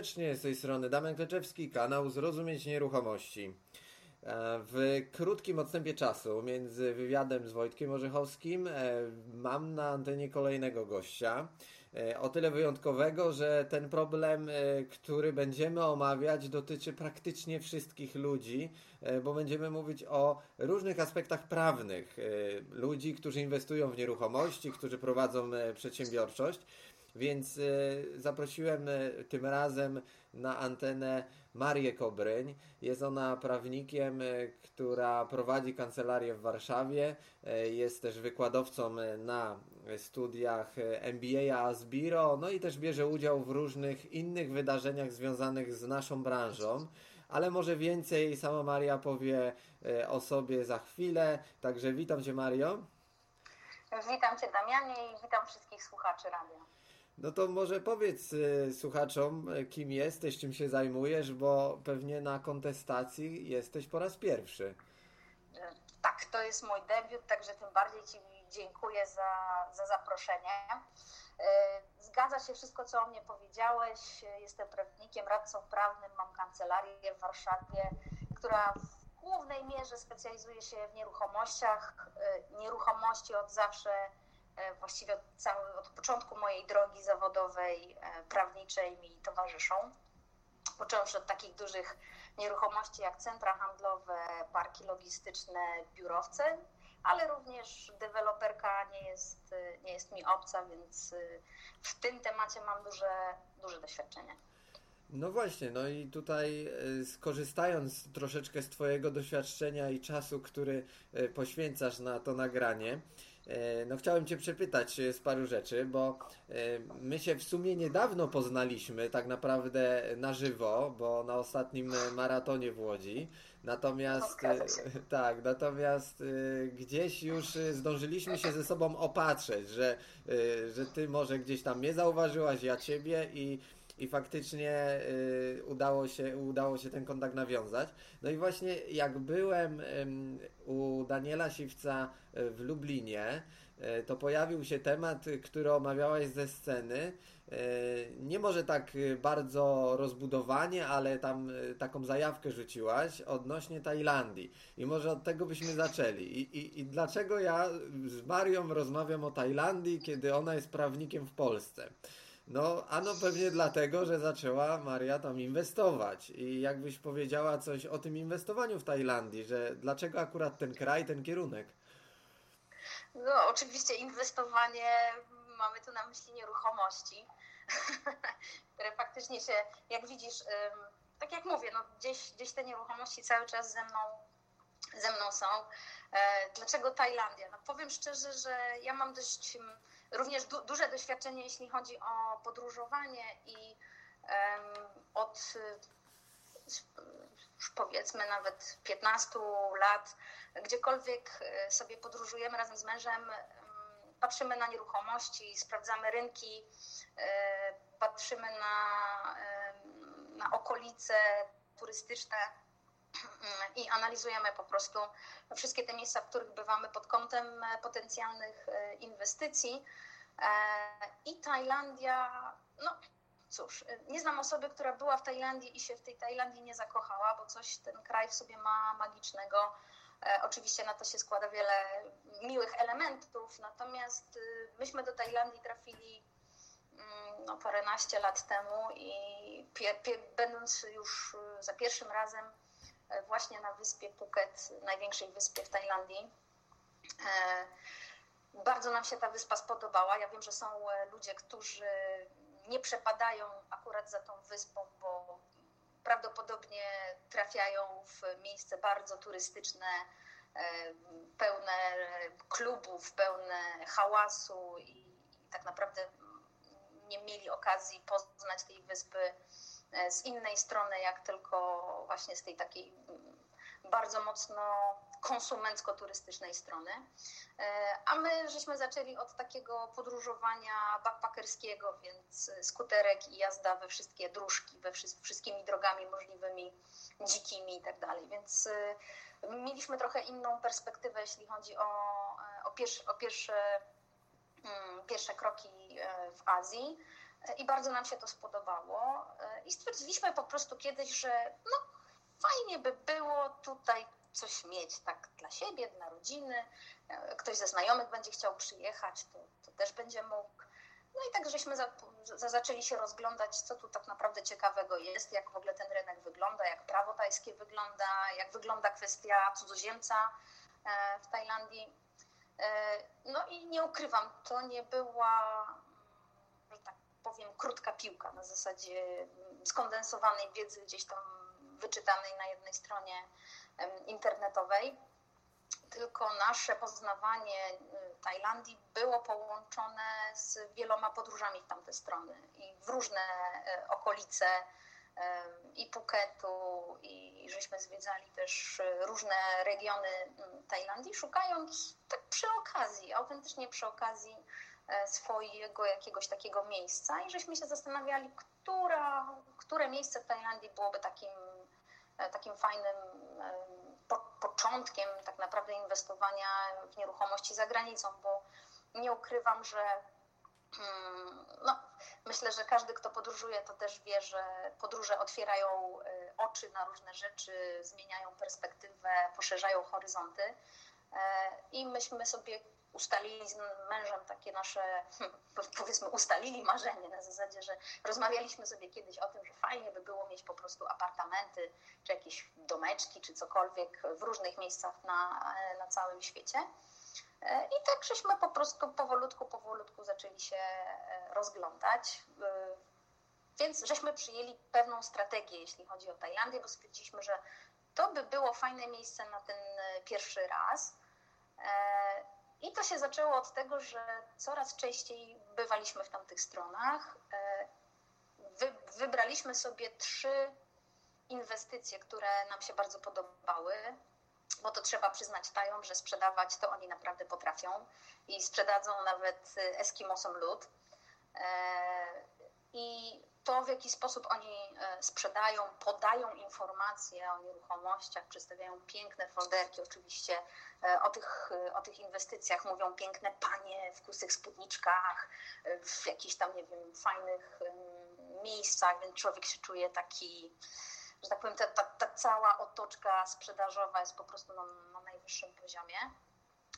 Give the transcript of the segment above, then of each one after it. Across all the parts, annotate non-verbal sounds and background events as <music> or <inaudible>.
Serdecznie, z tej strony Damian Kleczewski, kanał Zrozumieć Nieruchomości. E, w krótkim odstępie czasu między wywiadem z Wojtkiem Orzechowskim e, mam na antenie kolejnego gościa. E, o tyle wyjątkowego, że ten problem, który będziemy omawiać, dotyczy praktycznie wszystkich ludzi, bo będziemy mówić o różnych aspektach prawnych ludzi, którzy inwestują w nieruchomości, którzy prowadzą przedsiębiorczość. Więc e, zaprosiłem e, tym razem na antenę Marię Kobryń. Jest ona prawnikiem, e, która prowadzi kancelarię w Warszawie. Jest też wykładowcą na studiach MBA Asbiro, no i też bierze udział w różnych innych wydarzeniach związanych z naszą branżą. Ale może więcej sama Maria powie o sobie za chwilę. Także witam Cię Mario. Witam Cię Damianie i witam wszystkich słuchaczy radia. No to może powiedz y, słuchaczom, y, kim jesteś, czym się zajmujesz, bo pewnie na kontestacji jesteś po raz pierwszy. Tak, to jest mój debiut, także tym bardziej Ci dziękuję za, za zaproszenie. Y, zgadza się wszystko, co o mnie powiedziałeś. Jestem prawnikiem, radcą prawnym, mam kancelarię w Warszawie, która w głównej mierze specjalizuje się w nieruchomościach. Nieruchomości od zawsze właściwie od, cały, od początku mojej drogi zawodowej, e, prawniczej mi towarzyszą. Począwszy od takich dużych nieruchomości jak centra handlowe, parki logistyczne, biurowce, ale również deweloperka nie jest, nie jest mi obca, więc w tym temacie mam duże, duże doświadczenie. No właśnie, no i tutaj e, skorzystając troszeczkę z Twojego doświadczenia i czasu, który poświęcasz na to nagranie, E, no chciałem Cię przepytać e, z paru rzeczy, bo e, my się w sumie niedawno poznaliśmy tak naprawdę na żywo, bo na ostatnim maratonie w Łodzi. Natomiast <laughs> tak, natomiast gdzieś już zdążyliśmy się ze sobą opatrzeć, że, że Ty może gdzieś tam mnie zauważyłaś, ja Ciebie i i faktycznie y, udało, się, udało się ten kontakt nawiązać. No i właśnie jak byłem y, u Daniela Siwca y, w Lublinie, y, to pojawił się temat, który omawiałeś ze sceny. Y, nie może tak bardzo rozbudowanie, ale tam y, taką zajawkę rzuciłaś odnośnie Tajlandii. I może od tego byśmy zaczęli. I, i, i dlaczego ja z Marią rozmawiam o Tajlandii, kiedy ona jest prawnikiem w Polsce? No, ano pewnie dlatego, że zaczęła Maria tam inwestować. I jakbyś powiedziała coś o tym inwestowaniu w Tajlandii, że dlaczego akurat ten kraj, ten kierunek? No, oczywiście inwestowanie, mamy tu na myśli nieruchomości, <laughs> które faktycznie się, jak widzisz, tak jak mówię, no gdzieś, gdzieś te nieruchomości cały czas ze mną, ze mną są. E, dlaczego Tajlandia? No powiem szczerze, że ja mam dość również du duże doświadczenie, jeśli chodzi o podróżowanie i um, od powiedzmy nawet 15 lat, gdziekolwiek e, sobie podróżujemy razem z mężem, patrzymy na nieruchomości, sprawdzamy rynki, e, patrzymy na, na okolice turystyczne i analizujemy po prostu wszystkie te miejsca, w których bywamy pod kątem e, potencjalnych e, inwestycji. E, I Tajlandia, no cóż, nie znam osoby, która była w Tajlandii i się w tej Tajlandii nie zakochała, bo coś ten kraj w sobie ma magicznego. Oczywiście na to się składa wiele miłych elementów, natomiast myśmy do Tajlandii trafili mm, no, paręnaście lat temu i będąc już za pierwszym razem właśnie na wyspie Phuket, największej wyspie w Tajlandii. E, bardzo nam się ta wyspa spodobała. Ja wiem, że są e, ludzie, którzy nie przepadają akurat za tą wyspą, bo prawdopodobnie trafiają w miejsce bardzo turystyczne, pełne klubów, pełne hałasu i tak naprawdę nie mieli okazji poznać tej wyspy E, z innej strony, jak tylko właśnie z tej takiej mm, bardzo mocno konsumencko-turystycznej strony. E, a my żeśmy zaczęli od takiego podróżowania backpackerskiego, więc skuterek i jazda we wszystkie dróżki, we wszystkimi drogami możliwymi, dzikimi i tak dalej. Więc e, mieliśmy trochę inną perspektywę, jeśli chodzi o, o, pierwsze, o pierwsze, mm, pierwsze kroki w Azji. I bardzo nam się to spodobało. I stwierdziliśmy po prostu kiedyś, że no fajnie by było tutaj coś mieć tak dla siebie, dla rodziny. Ktoś ze znajomych będzie chciał przyjechać, to, to też będzie mógł. No i tak żeśmy za, za, zaczęli się rozglądać, co tu tak naprawdę ciekawego jest, jak w ogóle ten rynek wygląda, jak prawo tajskie wygląda, jak wygląda kwestia cudzoziemca e, w Tajlandii. E, no i nie ukrywam, to nie była, powiem, krótka piłka na zasadzie skondensowanej wiedzy gdzieś tam wyczytanej na jednej stronie internetowej. Tylko nasze poznawanie y, Tajlandii było połączone z wieloma podróżami w tamte strony i w różne y, okolice i Phuketu i żeśmy zwiedzali też y, różne regiony Tajlandii, szukając tak przy okazji, autentycznie przy okazji e, swojego jakiegoś takiego miejsca i żeśmy się zastanawiali, która, które miejsce w Tajlandii byłoby takim, e, takim fajnym po, początkiem tak naprawdę inwestowania w nieruchomości za granicą, bo nie ukrywam, że hmm, no, myślę, że każdy, kto podróżuje, to też wie, że podróże otwierają oczy na różne rzeczy, zmieniają perspektywę, poszerzają horyzonty. E, I myśmy sobie ustalili z mężem takie nasze, hmm, powiedzmy, ustalili marzenie na zasadzie, że rozmawialiśmy sobie kiedyś o tym, że fajnie by było mieć po prostu apartamenty, czy jakieś domeczki, czy cokolwiek w różnych miejscach na, na całym świecie. E, I tak żeśmy po prostu powolutku, powolutku zaczęli się e, rozglądać. E, więc żeśmy przyjęli pewną strategię, jeśli chodzi o Tajlandię, bo stwierdziliśmy, że to by było fajne miejsce na ten pierwszy raz. I to się zaczęło od tego, że coraz częściej bywaliśmy w tamtych stronach. E, wy, wybraliśmy sobie trzy inwestycje, które nam się bardzo podobały, bo to trzeba przyznać Tajom, że sprzedawać to oni naprawdę potrafią i sprzedadzą nawet Eskimosom lód. E, I to, w jaki sposób oni e, sprzedają, podają informacje o nieruchomościach, przedstawiają piękne folderki, oczywiście e, o tych, e, o tych inwestycjach mówią piękne panie w kusych spódniczkach, w jakichś tam, nie wiem, fajnych miejscach, więc człowiek się czuje taki, że tak powiem, ta, ta, ta cała otoczka sprzedażowa jest po prostu na, na najwyższym poziomie.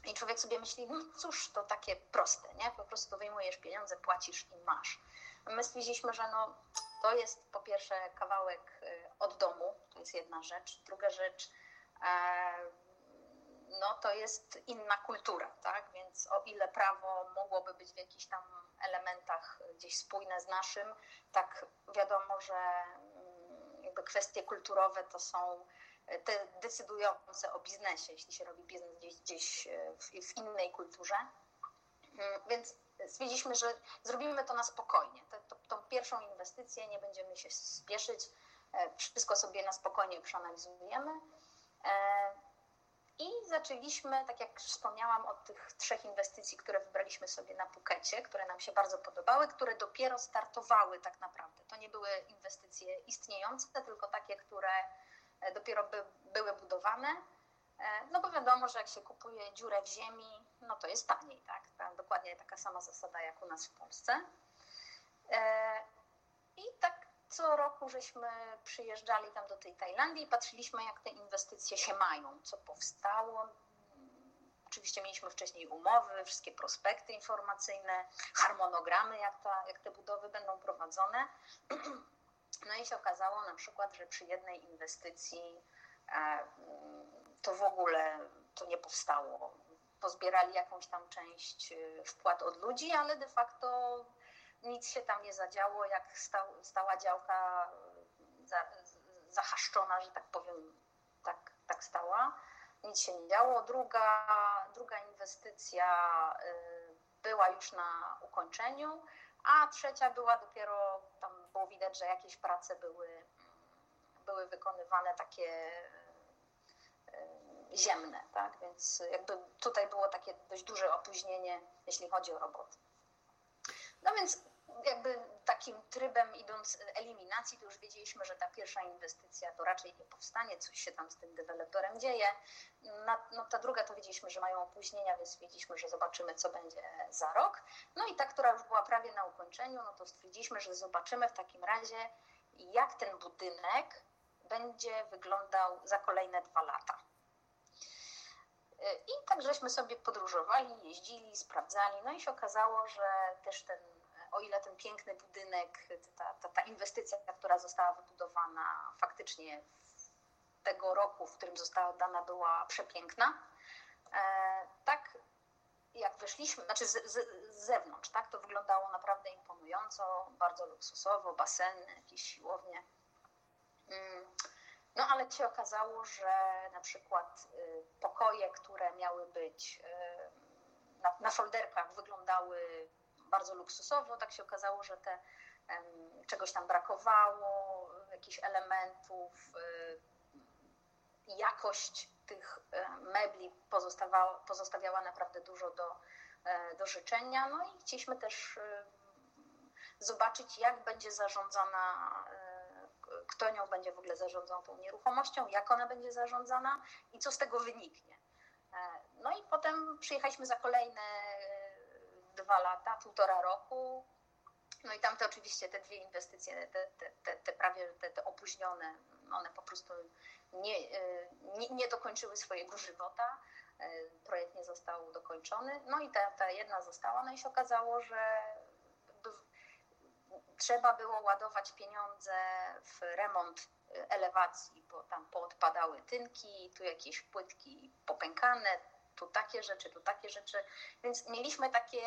I człowiek sobie myśli, no cóż, to takie proste, nie? Po prostu wyjmujesz pieniądze, płacisz i masz. My stwierdziliśmy, że no, to jest po pierwsze kawałek y, od domu, to jest jedna rzecz. Druga rzecz, e, no to jest inna kultura, tak? Więc o ile prawo mogłoby być w jakichś tam elementach gdzieś spójne z naszym, tak wiadomo, że mm, jakby kwestie kulturowe to są te decydujące o biznesie, jeśli się robi biznes gdzieś, gdzieś e, w, w innej kulturze. Mm, więc stwierdziliśmy, że zrobimy to na spokojnie. Tą pierwszą inwestycję nie będziemy się spieszyć, e, wszystko sobie na spokojnie przeanalizujemy. E, I zaczęliśmy, tak jak wspomniałam, od tych trzech inwestycji, które wybraliśmy sobie na Pukecie, które nam się bardzo podobały, które dopiero startowały tak naprawdę. To nie były inwestycje istniejące, tylko takie, które e, dopiero by, były budowane. No bo wiadomo, że jak się kupuje dziurę w ziemi, no to jest taniej, tak? dokładnie taka sama zasada jak u nas w Polsce. E, I tak co roku żeśmy przyjeżdżali tam do tej Tajlandii i patrzyliśmy, jak te inwestycje się mają, co powstało. Oczywiście mieliśmy wcześniej umowy, wszystkie prospekty informacyjne, harmonogramy, jak, ta, jak te budowy będą prowadzone. <clears throat> No i się okazało na przykład, że przy jednej inwestycji e, to w ogóle to nie powstało pozbierali jakąś tam część y, wpłat od ludzi, ale de facto nic się tam nie zadziało, jak stał, stała działka y, za, zahaszczona, że tak powiem, tak, tak stała. Nic się nie działo. Druga, druga inwestycja y, była już na ukończeniu, a trzecia była dopiero, tam było widać, że jakieś prace były, były wykonywane takie ziemne, tak? Więc jakby tutaj było takie dość duże opóźnienie, jeśli chodzi o roboty. No więc jakby takim trybem idąc eliminacji, to już wiedzieliśmy, że ta pierwsza inwestycja to raczej nie powstanie, coś się tam z tym deweloperem dzieje. No, ta druga to wiedzieliśmy, że mają opóźnienia, więc wiedzieliśmy, że zobaczymy, co będzie za rok. No i ta, która już była prawie na ukończeniu, no to stwierdziliśmy, że zobaczymy w takim razie, jak ten budynek będzie wyglądał za kolejne dwa lata. I tak żeśmy sobie podróżowali, jeździli, sprawdzali, no i się okazało, że też ten o ile ten piękny budynek, ta, ta, ta inwestycja, która została wybudowana faktycznie tego roku, w którym została oddana, była przepiękna, e, tak jak wyszliśmy, znaczy z, z, z, zewnątrz, tak, to wyglądało naprawdę imponująco, bardzo luksusowo, baseny, jakieś siłownie. Mm. No ale się okazało, że na przykład y, pokoje, które miały być y, na, na folderkach wyglądały bardzo luksusowo. Tak się okazało, że te czegoś tam brakowało, jakichś elementów, y, jakość tych mebli pozostawiała naprawdę dużo do, e, do życzenia. No i chcieliśmy też y, zobaczyć, jak będzie zarządzana, kto nią będzie w ogóle zarządzał tą nieruchomością, jak ona będzie zarządzana i co z tego wyniknie. No i potem przyjechaliśmy za kolejne dwa lata, półtora roku. No i tam te oczywiście te dwie inwestycje, te, te, te, te prawie te, te opóźnione, one po prostu nie, e, nie, nie dokończyły swojego żywota. E, projekt nie został dokończony. No i ta, ta jedna została, no i się okazało, że trzeba było ładować pieniądze w remont elewacji, bo tam poodpadały tynki, tu jakieś płytki popękane, tu takie rzeczy, tu takie rzeczy. Więc mieliśmy takie,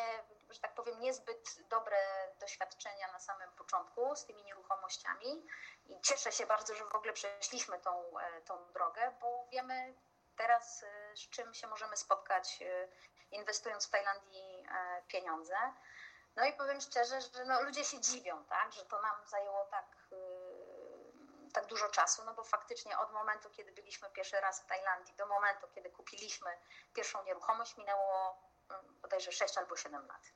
że tak powiem, niezbyt dobre doświadczenia na samym początku z tymi nieruchomościami i cieszę się bardzo, że w ogóle przeszliśmy tą, e, tą drogę, bo wiemy teraz, e, z czym się możemy spotkać, e, inwestując w Tajlandii pieniądze. No i powiem szczerze, że no, ludzie się dziwią, tak, że to nam zajęło tak tak dużo czasu, no bo faktycznie od momentu, kiedy byliśmy pierwszy raz w Tajlandii, do momentu, kiedy kupiliśmy pierwszą nieruchomość, minęło mm, bodajże 6 albo 7 lat.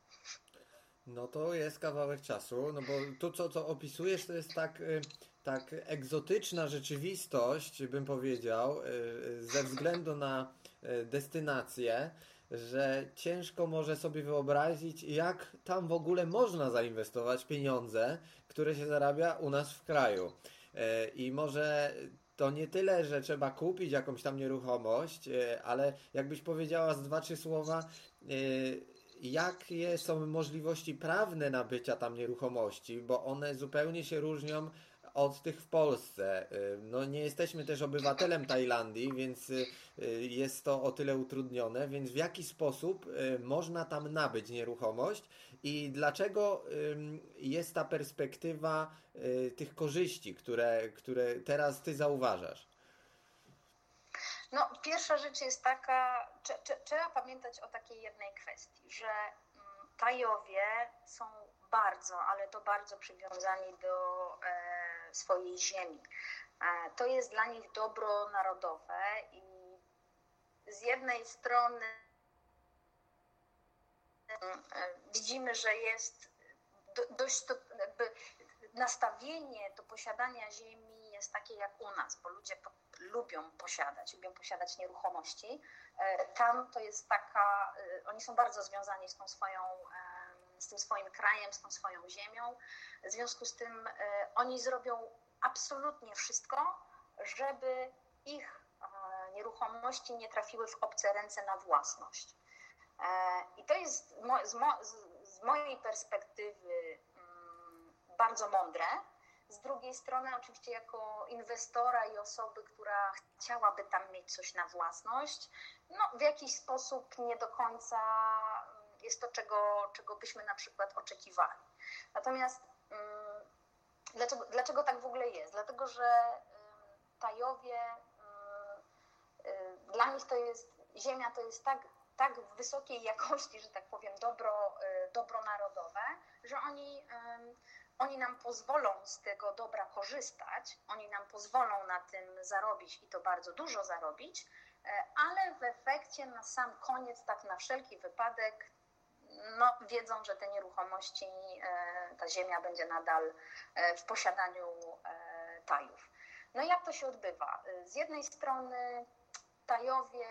No to jest kawałek czasu, no bo to, co, co opisujesz, to jest tak, y, tak egzotyczna rzeczywistość, bym powiedział, y, ze względu na y, destynację, że ciężko może sobie wyobrazić, jak tam w ogóle można zainwestować pieniądze, które się zarabia u nas w kraju. E, I może to nie tyle, że trzeba kupić jakąś tam nieruchomość, e, ale jakbyś powiedziała z dwa, trzy słowa, e, jakie są możliwości prawne nabycia tam nieruchomości, bo one zupełnie się różnią od tych w Polsce. No nie jesteśmy też obywatelem Tajlandii, więc jest to o tyle utrudnione, więc w jaki sposób można tam nabyć nieruchomość i dlaczego jest ta perspektywa y, tych korzyści, które, które teraz Ty zauważasz? No, pierwsza rzecz jest taka, trzeba pamiętać o takiej jednej kwestii, że mm, Tajowie są bardzo, ale to bardzo przywiązani do e, swojej ziemi. E, to jest dla nich dobro narodowe i z jednej strony widzimy, że jest dość jakby nastawienie do posiadania ziemi jest takie jak u nas, bo ludzie lubią posiadać, lubią posiadać nieruchomości. E, tam to jest taka, e, oni są bardzo związani z tą swoją, z tym swoim krajem, z tą swoją ziemią. W związku z tym e, oni zrobią absolutnie wszystko, żeby ich nieruchomości nie trafiły w obce ręce na własność. E, I to jest z mojej perspektywy mm, bardzo mądre. Z drugiej strony, oczywiście, jako inwestora i osoby, która chciałaby tam mieć coś na własność, no, w jakiś sposób nie do końca jest to, czego, czego byśmy na przykład oczekiwali. Natomiast um, dlaczego, dlaczego tak w ogóle jest? Dlatego, że um, Tajowie, um, dla nich to jest, ziemia to jest tak tak wysokiej jakości, że tak powiem, dobro, y, dobro narodowe, że oni, oni nam pozwolą z tego dobra korzystać, oni nam pozwolą na tym zarobić i to bardzo dużo zarobić, ale w efekcie na sam koniec, tak na wszelki wypadek, no, wiedzą, że te nieruchomości, ta ziemia będzie nadal w posiadaniu Tajów. No i jak to się odbywa? Z jednej strony Tajowie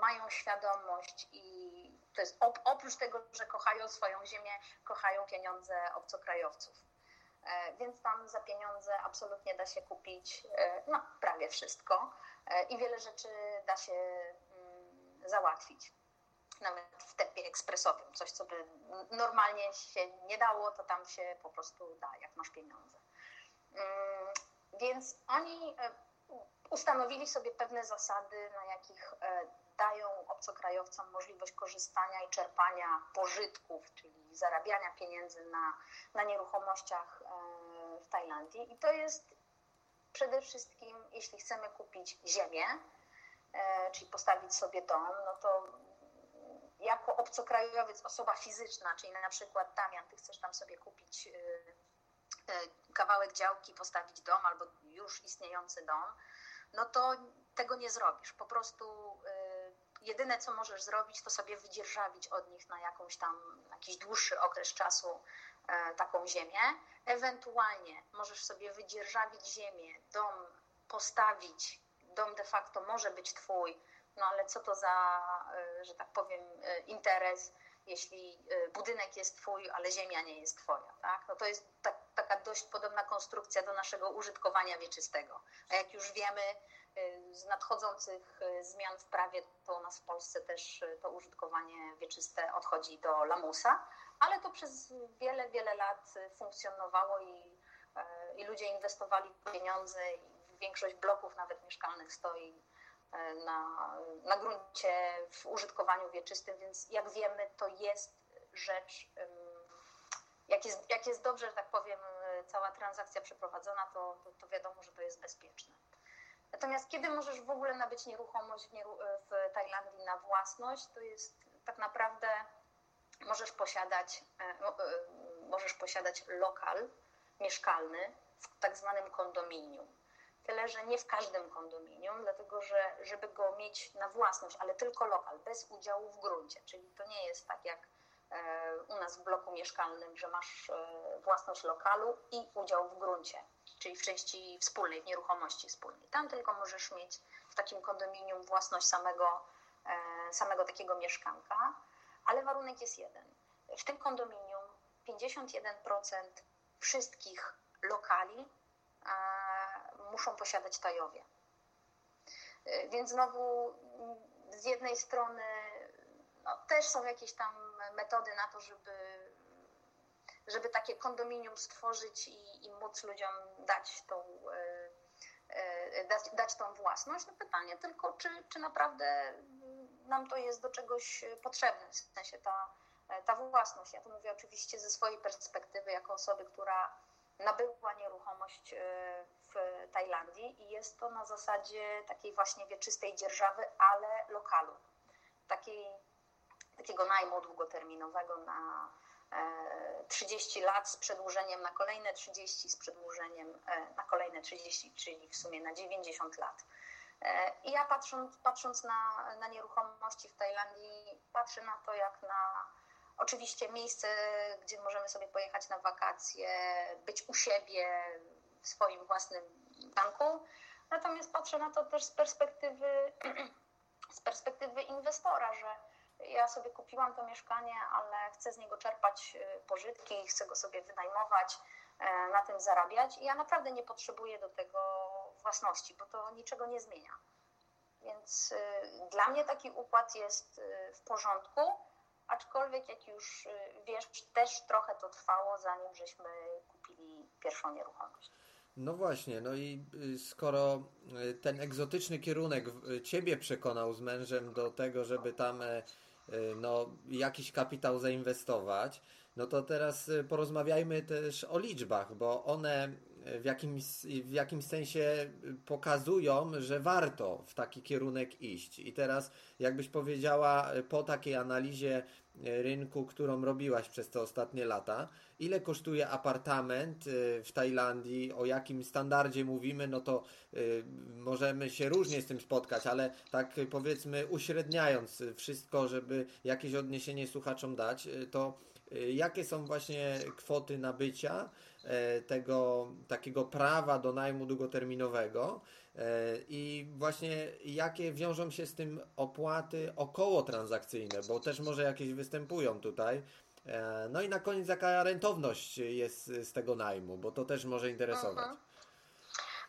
mają świadomość i to jest oprócz tego, że kochają swoją ziemię, kochają pieniądze obcokrajowców. E, więc tam za pieniądze absolutnie da się kupić e, no, prawie wszystko e, i wiele rzeczy da się mm, załatwić. Nawet w tempie ekspresowym. Coś, co by normalnie się nie dało, to tam się po prostu da, jak masz pieniądze. Mm, więc oni ustanowili sobie pewne zasady, na jakich dają obcokrajowcom możliwość korzystania i czerpania pożytków, czyli zarabiania pieniędzy na, na nieruchomościach e, w Tajlandii. I to jest przede wszystkim, jeśli chcemy kupić ziemię, e, czyli postawić sobie dom, no to jako obcokrajowiec, osoba fizyczna, czyli na przykład Damian, ty chcesz tam sobie kupić e, kawałek działki, postawić dom albo już istniejący dom, no to tego nie zrobisz. Po prostu jedyne co możesz zrobić, to sobie wydzierżawić od nich na jakąś tam, jakiś dłuższy okres czasu taką ziemię. Ewentualnie możesz sobie wydzierżawić ziemię, dom postawić, dom de facto może być twój, no ale co to za, e, że tak powiem, e, interes, jeśli budynek jest twój, ale ziemia nie jest twoja, tak? No to jest tak, taka dość podobna konstrukcja do naszego użytkowania wieczystego. A jak już wiemy, z nadchodzących zmian w prawie, to u nas w Polsce też to użytkowanie wieczyste odchodzi do lamusa, ale to przez wiele, wiele lat funkcjonowało i, i ludzie inwestowali pieniądze i większość bloków nawet mieszkalnych stoi na, na gruncie w użytkowaniu wieczystym, więc jak wiemy, to jest rzecz, jak jest, jak jest dobrze, że tak powiem, cała transakcja przeprowadzona, to, to, to wiadomo, że to jest bezpieczne. Natomiast kiedy możesz w ogóle nabyć nieruchomość w, nieru w Tajlandii na własność, to jest tak naprawdę możesz posiadać, e, e, możesz posiadać lokal mieszkalny w tak zwanym kondominium. Tyle, że nie w każdym kondominium, dlatego że żeby go mieć na własność, ale tylko lokal, bez udziału w gruncie, czyli to nie jest tak jak e, u nas w bloku mieszkalnym, że masz własność lokalu i udział w gruncie czyli w części wspólnej, w nieruchomości wspólnej. Tam tylko możesz mieć w takim kondominium własność samego, e, samego takiego mieszkanka, ale warunek jest jeden. W tym kondominium 51% wszystkich lokali e, muszą posiadać tajowie. E, więc znowu z jednej strony no, też są jakieś tam metody na to, żeby żeby takie kondominium stworzyć i, i móc ludziom dać tą, e, e, dać, dać tą własność. No pytanie tylko, czy, czy naprawdę nam to jest do czegoś potrzebne, w sensie ta, ta własność. Ja to mówię oczywiście ze swojej perspektywy, jako osoby, która nabyła nieruchomość e, w Tajlandii i jest to na zasadzie takiej właśnie wieczystej dzierżawy, ale lokalu. Takiej, takiego najmu długoterminowego na, 30 lat z przedłużeniem na kolejne 30, z przedłużeniem e, na kolejne 30, czyli w sumie na 90 lat. E, I ja patrząc, patrząc na, na nieruchomości w Tajlandii, patrzę na to jak na oczywiście miejsce, gdzie możemy sobie pojechać na wakacje, być u siebie w swoim własnym banku. Natomiast patrzę na to też z perspektywy, <clears throat> z perspektywy inwestora, że ja sobie kupiłam to mieszkanie, ale chcę z niego czerpać y, pożytki, chcę go sobie wynajmować, e, na tym zarabiać i ja naprawdę nie potrzebuję do tego własności, bo to niczego nie zmienia. Więc y, dla mnie taki układ jest y, w porządku, aczkolwiek jak już wiesz, też trochę to trwało, zanim żeśmy kupili pierwszą nieruchomość. No właśnie, no i skoro ten egzotyczny kierunek ciebie przekonał z mężem do tego, żeby tam e, Y, no, jakiś kapitał zainwestować, no to teraz y, porozmawiajmy też o liczbach, bo one w jakimś, w jakimś sensie pokazują, że warto w taki kierunek iść. I teraz, jakbyś powiedziała, y, po takiej analizie rynku, którą robiłaś przez te ostatnie lata. Ile kosztuje apartament w Tajlandii, o jakim standardzie mówimy, no to możemy się różnie z tym spotkać, ale tak powiedzmy uśredniając wszystko, żeby jakieś odniesienie słuchaczom dać, to jakie są właśnie kwoty nabycia e, tego takiego prawa do najmu długoterminowego e, i właśnie jakie wiążą się z tym opłaty około transakcyjne, bo też może jakieś występują tutaj. E, no i na koniec jaka rentowność jest z tego najmu, bo to też może interesować. Mhm.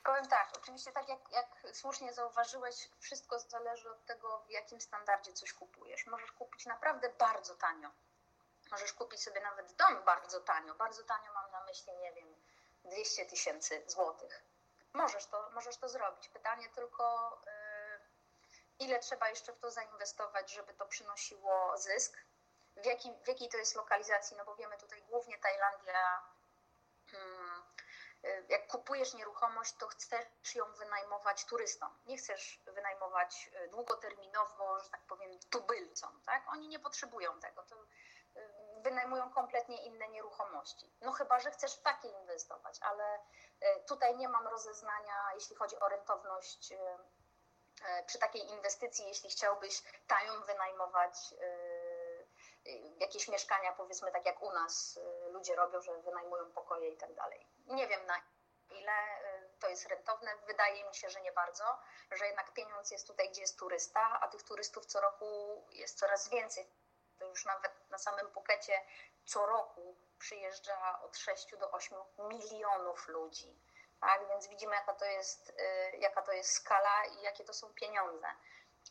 Powiem tak, oczywiście tak jak, jak słusznie zauważyłeś, wszystko zależy od tego, w jakim standardzie coś kupujesz. Możesz kupić naprawdę bardzo tanio Możesz kupić sobie nawet dom bardzo tanio. Bardzo tanio mam na myśli, nie wiem, 200 tysięcy złotych. Możesz to, możesz to zrobić. Pytanie tylko, yy, ile trzeba jeszcze w to zainwestować, żeby to przynosiło zysk? W, jakim, w jakiej to jest lokalizacji? No bo wiemy tutaj głównie Tajlandia. Yy, jak kupujesz nieruchomość, to chcesz ją wynajmować turystom. Nie chcesz wynajmować y, długoterminowo, że tak powiem, tubylcom. Tak? Oni nie potrzebują tego. To wynajmują kompletnie inne nieruchomości. No chyba, że chcesz w takie inwestować, ale e, tutaj nie mam rozeznania, jeśli chodzi o rentowność e, e, przy takiej inwestycji, jeśli chciałbyś tają wynajmować jakieś mieszkania, powiedzmy tak jak u nas ludzie robią, że wynajmują pokoje i tak dalej. Nie wiem na ile to jest rentowne. Wydaje mi się, że nie bardzo, że jednak pieniądz jest tutaj, gdzie jest turysta, a tych turystów co roku jest coraz więcej to już nawet na samym Pukecie co roku przyjeżdża od 6 do 8 milionów ludzi. Tak? Więc widzimy, jaka to, jest, y, jaka to jest skala i jakie to są pieniądze.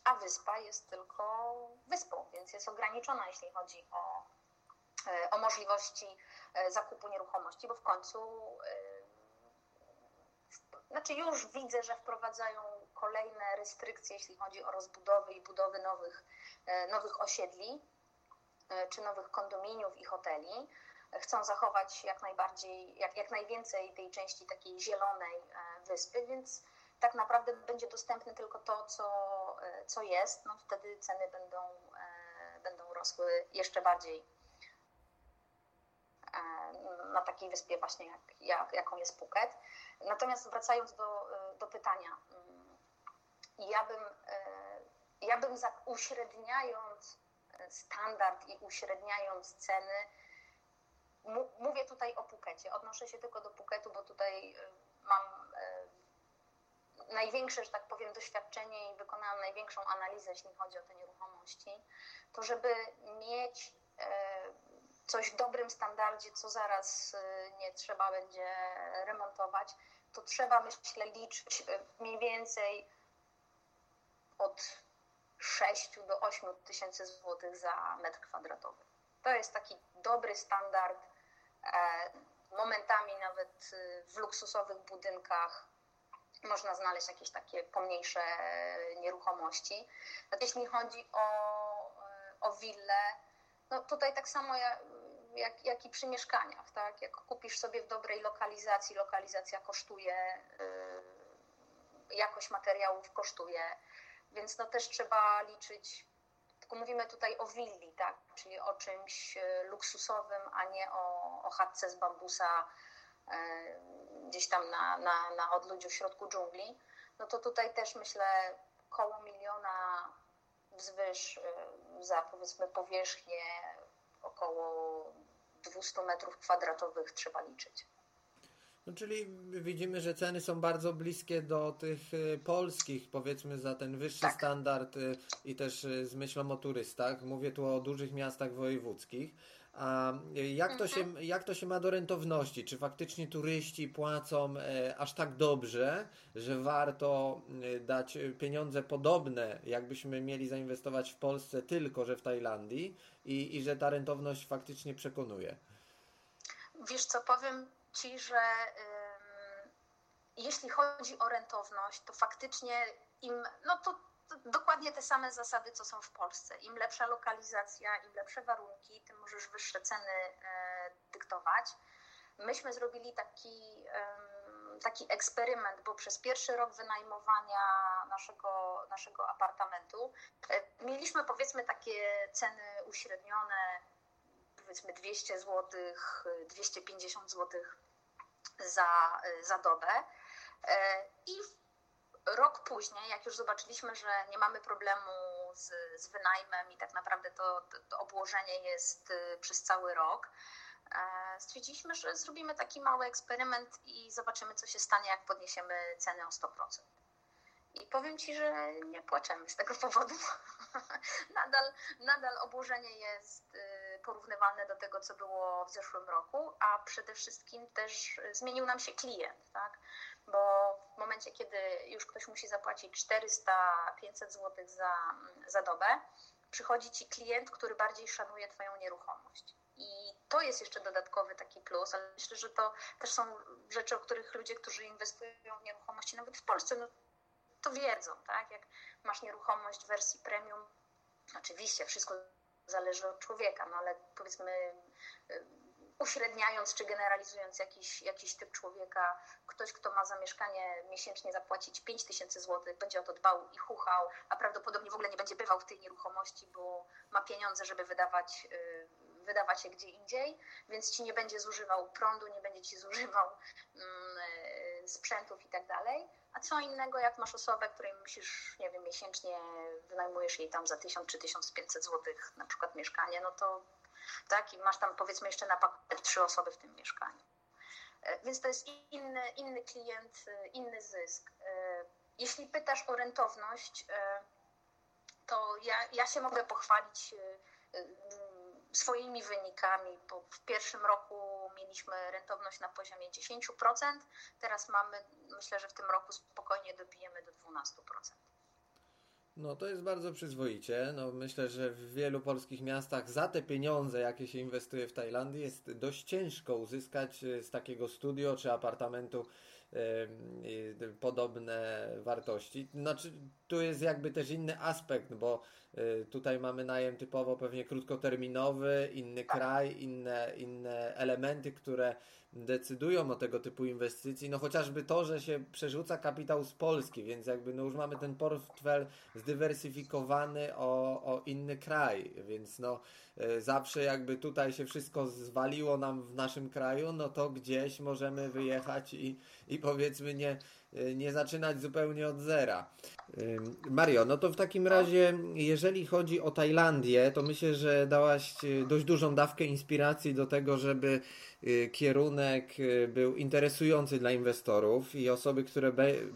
A wyspa jest tylko wyspą, więc jest ograniczona, jeśli chodzi o, y, o możliwości y, zakupu nieruchomości, bo w końcu znaczy już widzę, że wprowadzają kolejne restrykcje, jeśli chodzi o rozbudowy i budowy nowych, nowych osiedli. E, czy nowych kondominiów i hoteli. Chcą zachować jak najbardziej, jak, jak najwięcej tej części takiej zielonej e, wyspy, więc tak naprawdę będzie dostępne tylko to, co, e, co jest, no wtedy ceny będą, będą rosły jeszcze bardziej na takiej wyspie właśnie jak, jak, jaką jest Phuket. Natomiast wracając do, do pytania, mm, ja bym, ja bym uśredniając standard i uśredniając ceny. Mówię tutaj o Pukecie. Odnoszę się tylko do Puketu, bo tutaj y, mam y, największe, że tak powiem, doświadczenie i wykonałam największą analizę, jeśli chodzi o te nieruchomości. To, żeby mieć y, coś w dobrym standardzie, co zaraz nie trzeba będzie remontować, to trzeba, myślę, liczyć mniej więcej od 6 do 8 tysięcy złotych za metr kwadratowy. To jest taki dobry standard. E, momentami nawet y, w luksusowych budynkach można znaleźć jakieś takie pomniejsze nieruchomości. Natomiast jeśli chodzi o, e, o willę, no tutaj tak samo jak, jak, i przy mieszkaniach, tak? Jak kupisz sobie w dobrej lokalizacji, lokalizacja kosztuje, y, jakość materiałów kosztuje, więc no też trzeba liczyć, tylko mówimy tutaj o willi, tak? czyli o czymś e, luksusowym, a nie o, o chatce z bambusa e, gdzieś tam na, na, na odludziu w środku dżungli. No to tutaj też myślę koło miliona wzwyż e, za powiedzmy powierzchnię około 200 metrów kwadratowych trzeba liczyć. No, czyli widzimy, że ceny są bardzo bliskie do tych y, polskich, powiedzmy za ten wyższy tak. standard y, i też y, z myślą o turystach. Mówię tu o dużych miastach wojewódzkich. A jak to, się, mhm. jak to się ma do rentowności? Czy faktycznie turyści płacą e, aż tak dobrze, że warto dać pieniądze podobne, jakbyśmy mieli zainwestować w Polsce, tylko że w Tajlandii i, i że ta rentowność faktycznie przekonuje? Wiesz co, powiem Ci, że jeśli chodzi o rentowność, to faktycznie im, no to, to dokładnie te same zasady, co są w Polsce. Im lepsza lokalizacja, im lepsze warunki, tym możesz wyższe ceny e, dyktować. Myśmy zrobili taki taki eksperyment, bo przez pierwszy rok wynajmowania naszego, naszego apartamentu e, mieliśmy powiedzmy takie ceny uśrednione, powiedzmy 200 zł, 250 zł za, za dobę. E, I rok później, jak już zobaczyliśmy, że nie mamy problemu z, z wynajmem i tak naprawdę to, to obłożenie jest y, przez cały rok, e, stwierdziliśmy, że zrobimy taki mały eksperyment i zobaczymy, co się stanie, jak podniesiemy ceny o 100%. I powiem Ci, że nie płaczemy z tego powodu. <laughs> nadal, nadal obłożenie jest porównywalne do tego, co było w zeszłym roku, a przede wszystkim też zmienił nam się klient, tak? Bo w momencie, kiedy już ktoś musi zapłacić 400-500 zł za, za dobę, przychodzi Ci klient, który bardziej szanuje Twoją nieruchomość. I to jest jeszcze dodatkowy taki plus, ale myślę, że to też są rzeczy, o których ludzie, którzy inwestują w nieruchomości, nawet w Polsce, no, to wiedzą, tak? Jak masz nieruchomość w wersji premium, oczywiście wszystko zależy od człowieka, no ale powiedzmy y, uśredniając czy generalizując jakiś, jakiś typ człowieka, ktoś, kto ma za mieszkanie miesięcznie zapłacić 5 tysięcy złotych, będzie o to dbał i chuchał, a prawdopodobnie w ogóle nie będzie bywał w tej nieruchomości, bo ma pieniądze, żeby wydawać, y, wydawać je gdzie indziej, więc ci nie będzie zużywał prądu, nie będzie ci zużywał mm, y, sprzętów i tak dalej a co innego, jak masz osobę, której musisz, nie wiem, miesięcznie wynajmujesz jej tam za 1000 czy 1500 zł na przykład mieszkanie, no to tak, i masz tam powiedzmy jeszcze na pakiet trzy osoby w tym mieszkaniu. E, więc to jest inny, inny klient, e, inny zysk. E, jeśli pytasz o rentowność, to ja, ja się mogę pochwalić swoimi wynikami, bo w pierwszym roku mieliśmy rentowność na poziomie 10%, teraz mamy, myślę, że w tym roku spokojnie dobijemy do 12%. No to jest bardzo przyzwoicie. No, myślę, że w wielu polskich miastach za te pieniądze, jakie się inwestuje w Tajlandii, jest dość ciężko uzyskać e, z takiego studio czy apartamentu podobne wartości. Znaczy, tu jest jakby też inny aspekt, bo tutaj mamy najem typowo pewnie krótkoterminowy, inny kraj, inne, inne elementy, które decydują o tego typu inwestycji, no chociażby to, że się przerzuca kapitał z Polski, więc jakby no już mamy ten portfel zdywersyfikowany o, o inny kraj, więc no y, zawsze jakby tutaj się wszystko zwaliło nam w naszym kraju, no to gdzieś możemy wyjechać i, i powiedzmy nie, y, nie zaczynać zupełnie od zera. Mario, no to w takim razie, jeżeli chodzi o Tajlandię, to myślę, że dałaś y, dość dużą dawkę inspiracji do tego, żeby y, kierunek był interesujący dla inwestorów i osoby, które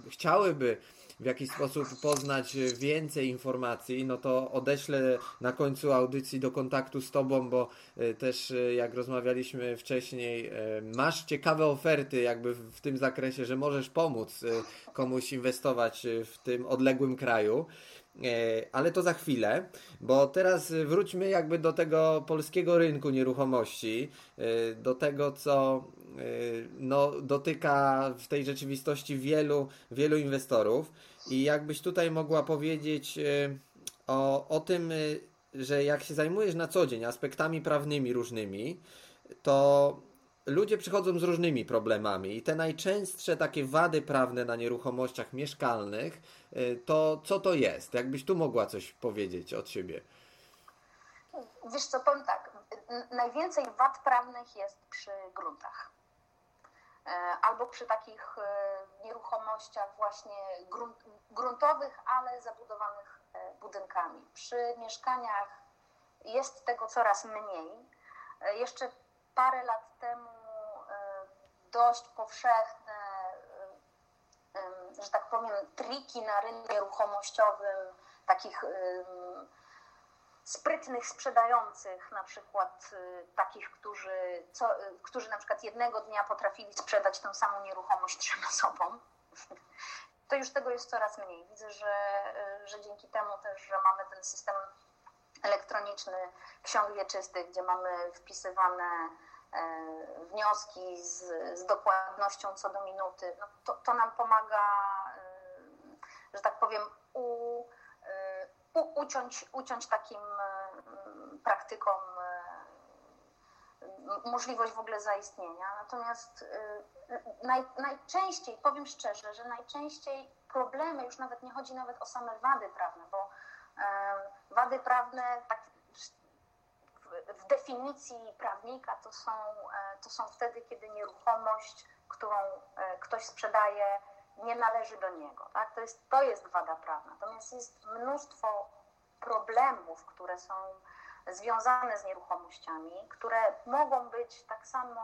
chciałyby w jakiś sposób poznać więcej informacji, no to odeślę na końcu audycji do kontaktu z Tobą, bo e, też e, jak rozmawialiśmy wcześniej, e, masz ciekawe oferty jakby w tym zakresie, że możesz pomóc komuś inwestować w tym odległym kraju. Ale to za chwilę, bo teraz wróćmy jakby do tego polskiego rynku nieruchomości, do tego, co no, dotyka w tej rzeczywistości wielu, wielu inwestorów. I jakbyś tutaj mogła powiedzieć e, o, o tym, e, że jak się zajmujesz na co dzień aspektami prawnymi różnymi, to ludzie przychodzą z różnymi problemami i te najczęstsze takie wady prawne na nieruchomościach mieszkalnych, e, to co to jest? Jakbyś tu mogła coś powiedzieć od siebie? Wiesz co, powiem tak, najwięcej wad prawnych jest przy gruntach. E, albo przy takich e, nieruchomościach właśnie grunt, gruntowych, ale zabudowanych e, budynkami. Przy mieszkaniach jest tego coraz mniej. Jeszcze parę lat temu dość powszechne, że tak powiem, triki na rynku nieruchomościowym, takich sprytnych sprzedających, na przykład takich, którzy, co, którzy na przykład jednego dnia potrafili sprzedać tę samą nieruchomość trzem osobom, <laughs> to już tego jest coraz mniej. Widzę, że, że dzięki temu też, że mamy ten system elektroniczny ksiąg wieczystych, gdzie mamy wpisywane e, wnioski z, z dokładnością co do minuty, no to, to nam pomaga, że tak powiem, u uciąć, uciąć takim e, praktykom e, możliwość w ogóle zaistnienia. Natomiast e, naj, najczęściej, powiem szczerze, że najczęściej problemy, już nawet nie chodzi nawet o same wady prawne, bo e, wady prawne tak w, w definicji prawnika to są, e, to są wtedy, kiedy nieruchomość, którą e, ktoś sprzedaje, nie należy do niego. Tak? To, jest, to jest wada prawna. Natomiast jest mnóstwo problemów, które są związane z nieruchomościami, które mogą być tak samo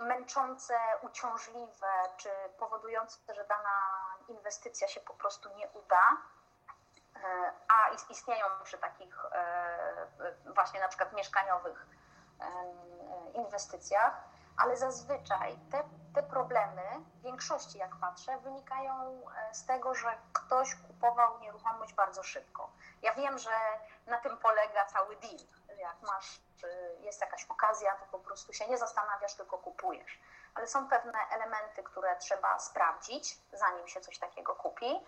męczące, uciążliwe, czy powodujące, że dana inwestycja się po prostu nie uda. E, a istnieją przy takich e, właśnie na przykład mieszkaniowych inwestycjach, ale zazwyczaj te, te problemy, w większości jak patrzę, wynikają e, z tego, że ktoś kupował nieruchomość bardzo szybko. Ja wiem, że na tym polega cały deal. Jak masz, jest jakaś okazja, to po prostu się nie zastanawiasz, tylko kupujesz. Ale są pewne elementy, które trzeba sprawdzić, zanim się coś takiego kupi.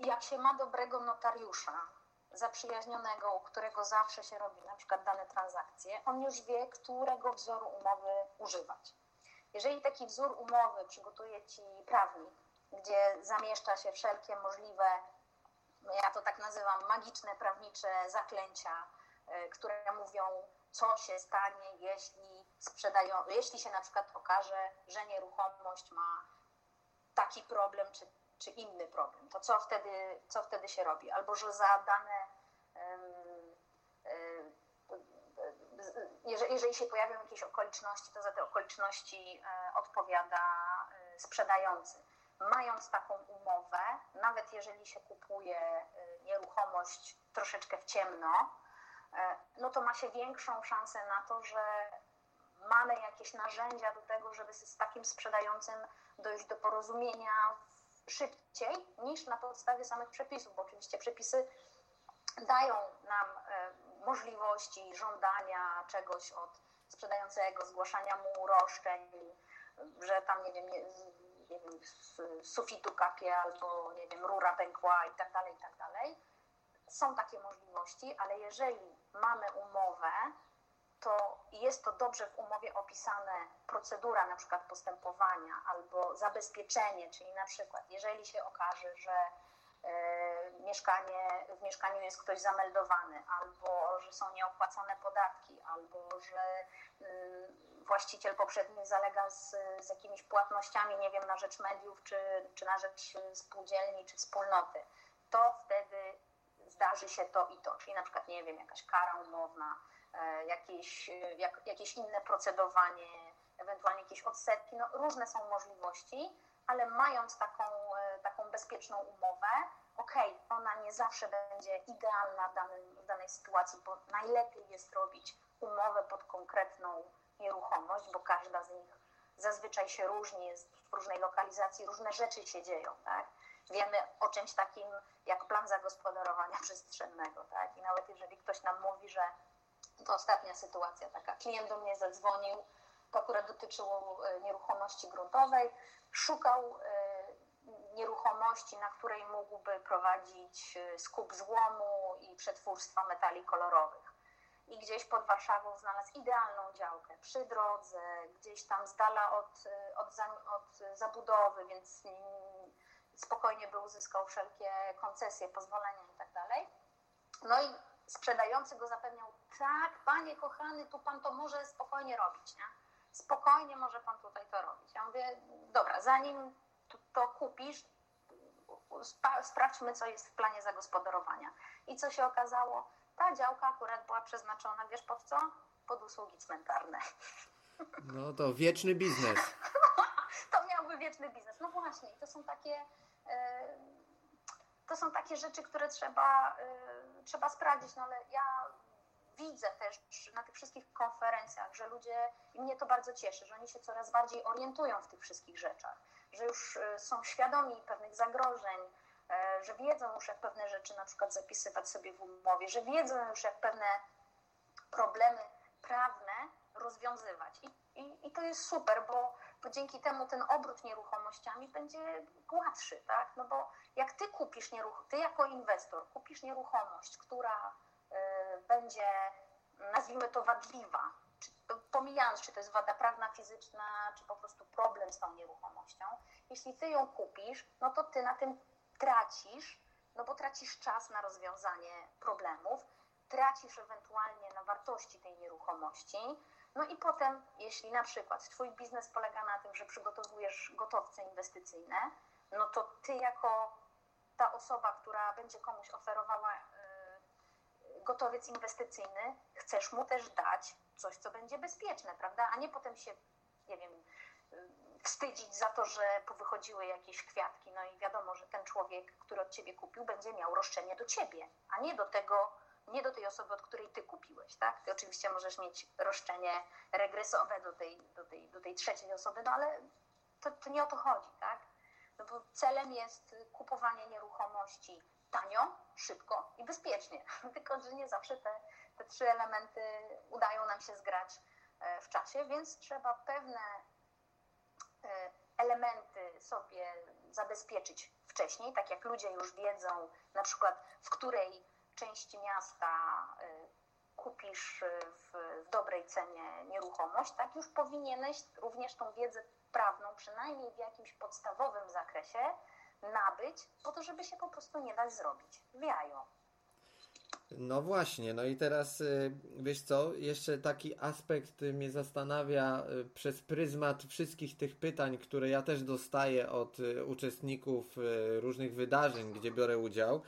Jak się ma dobrego notariusza, zaprzyjaźnionego, u którego zawsze się robi na przykład dane transakcje, on już wie, którego wzoru umowy używać. Jeżeli taki wzór umowy przygotuje ci prawnik, gdzie zamieszcza się wszelkie możliwe, ja to tak nazywam, magiczne prawnicze zaklęcia, e, które mówią, co się stanie, jeśli sprzedają, jeśli się na przykład okaże, że nieruchomość ma taki problem czy, czy inny problem, to co wtedy, co wtedy się robi? Albo że za dane jeżeli, jeżeli się pojawią jakieś okoliczności, to za te okoliczności e, odpowiada e, sprzedający. Mając taką umowę, nawet jeżeli się kupuje e, nieruchomość troszeczkę w ciemno, no to ma się większą szansę na to, że mamy jakieś narzędzia do tego, żeby z takim sprzedającym dojść do porozumienia szybciej niż na podstawie samych przepisów, bo oczywiście przepisy dają nam możliwości żądania czegoś od sprzedającego, zgłaszania mu roszczeń, że tam, nie wiem, nie, nie wiem z sufitu kapie albo, nie wiem, rura pękła i tak dalej, i tak dalej. Są takie możliwości, ale jeżeli mamy umowę, to jest to dobrze w umowie opisane procedura na przykład postępowania albo zabezpieczenie, czyli na przykład jeżeli się okaże, że E, mieszkanie, w mieszkaniu jest ktoś zameldowany, albo że są nieopłacone podatki, albo że mm, właściciel poprzedni zalega z, z jakimiś płatnościami, nie wiem, na rzecz mediów, czy, czy na rzecz spółdzielni, czy wspólnoty, to wtedy zdarzy się to i to. Czyli na przykład, nie wiem, jakaś kara umowna, jakieś, jak, jakieś inne procedowanie, ewentualnie jakieś odsetki. No, różne są możliwości ale mając taką, e, taką bezpieczną umowę, okej, okay, ona nie zawsze będzie idealna w, danym, w danej sytuacji, bo najlepiej jest robić umowę pod konkretną nieruchomość, bo każda z nich zazwyczaj się różni, jest w różnej lokalizacji, różne rzeczy się dzieją, tak? Wiemy o czymś takim jak plan zagospodarowania <laughs> przestrzennego, tak? I nawet jeżeli ktoś nam mówi, że to ostatnia sytuacja taka, klient do mnie zadzwonił, to akurat dotyczyło e, nieruchomości gruntowej, szukał e, nieruchomości, na której mógłby prowadzić e, skup złomu i przetwórstwa metali kolorowych. I gdzieś pod Warszawą znalazł idealną działkę przy drodze, gdzieś tam z dala od, od, od zabudowy, więc spokojnie by uzyskał wszelkie koncesje, pozwolenia itd. Tak no i sprzedający go zapewniał, tak, panie kochany, tu pan to może spokojnie robić, nie? spokojnie może pan tutaj to robić. Ja mówię, dobra, zanim to, to kupisz, sprawdźmy, co jest w planie zagospodarowania. I co się okazało? Ta działka akurat była przeznaczona, wiesz pod co? Pod usługi cmentarne. No to wieczny biznes. <laughs> to miałby wieczny biznes. No właśnie, to są takie. E, to są takie rzeczy, które trzeba, e, trzeba sprawdzić, no ale ja widzę też na tych wszystkich konferencjach, że ludzie, i mnie to bardzo cieszy, że oni się coraz bardziej orientują w tych wszystkich rzeczach, że już e, są świadomi pewnych zagrożeń, e, że wiedzą już, jak pewne rzeczy na przykład zapisywać sobie w umowie, że wiedzą już, jak pewne problemy prawne rozwiązywać. I, i, i to jest super, bo, bo dzięki temu ten obrót nieruchomościami będzie gładszy, tak? No bo jak ty kupisz nieruchomość, ty jako inwestor kupisz nieruchomość, która będzie, nazwijmy to, wadliwa, czy pomijając, czy to jest wada prawna, fizyczna, czy po prostu problem z tą nieruchomością, jeśli ty ją kupisz, no to ty na tym tracisz, no bo tracisz czas na rozwiązanie problemów, tracisz ewentualnie na wartości tej nieruchomości. No i potem, jeśli na przykład Twój biznes polega na tym, że przygotowujesz gotowce inwestycyjne, no to Ty jako ta osoba, która będzie komuś oferowała y, gotowiec inwestycyjny, chcesz mu też dać coś, co będzie bezpieczne, prawda? A nie potem się, nie wiem, y, wstydzić za to, że powychodziły jakieś kwiatki, no i wiadomo, że ten człowiek, który od ciebie kupił, będzie miał roszczenie do ciebie, a nie do tego, nie do tej osoby, od której ty kupiłeś, tak? Ty oczywiście możesz mieć roszczenie regresowe do tej, do tej, do tej trzeciej osoby, no ale to, to nie o to chodzi, tak? No bo celem jest kupowanie nieruchomości tanio, szybko i bezpiecznie. <laughs> Tylko, że nie zawsze te, te trzy elementy udają nam się zgrać e, w czasie, więc trzeba pewne e, elementy sobie zabezpieczyć wcześniej, tak jak ludzie już wiedzą, na przykład w której części miasta y, kupisz y, w, w dobrej cenie nieruchomość, tak już powinieneś również tą wiedzę prawną, przynajmniej w jakimś podstawowym zakresie, nabyć, po to, żeby się po prostu nie dać zrobić w jajo. No właśnie, no i teraz y, wiesz co, jeszcze taki aspekt mnie zastanawia y, przez pryzmat wszystkich tych pytań, które ja też dostaję od y, uczestników różnych wydarzeń, gdzie biorę udział,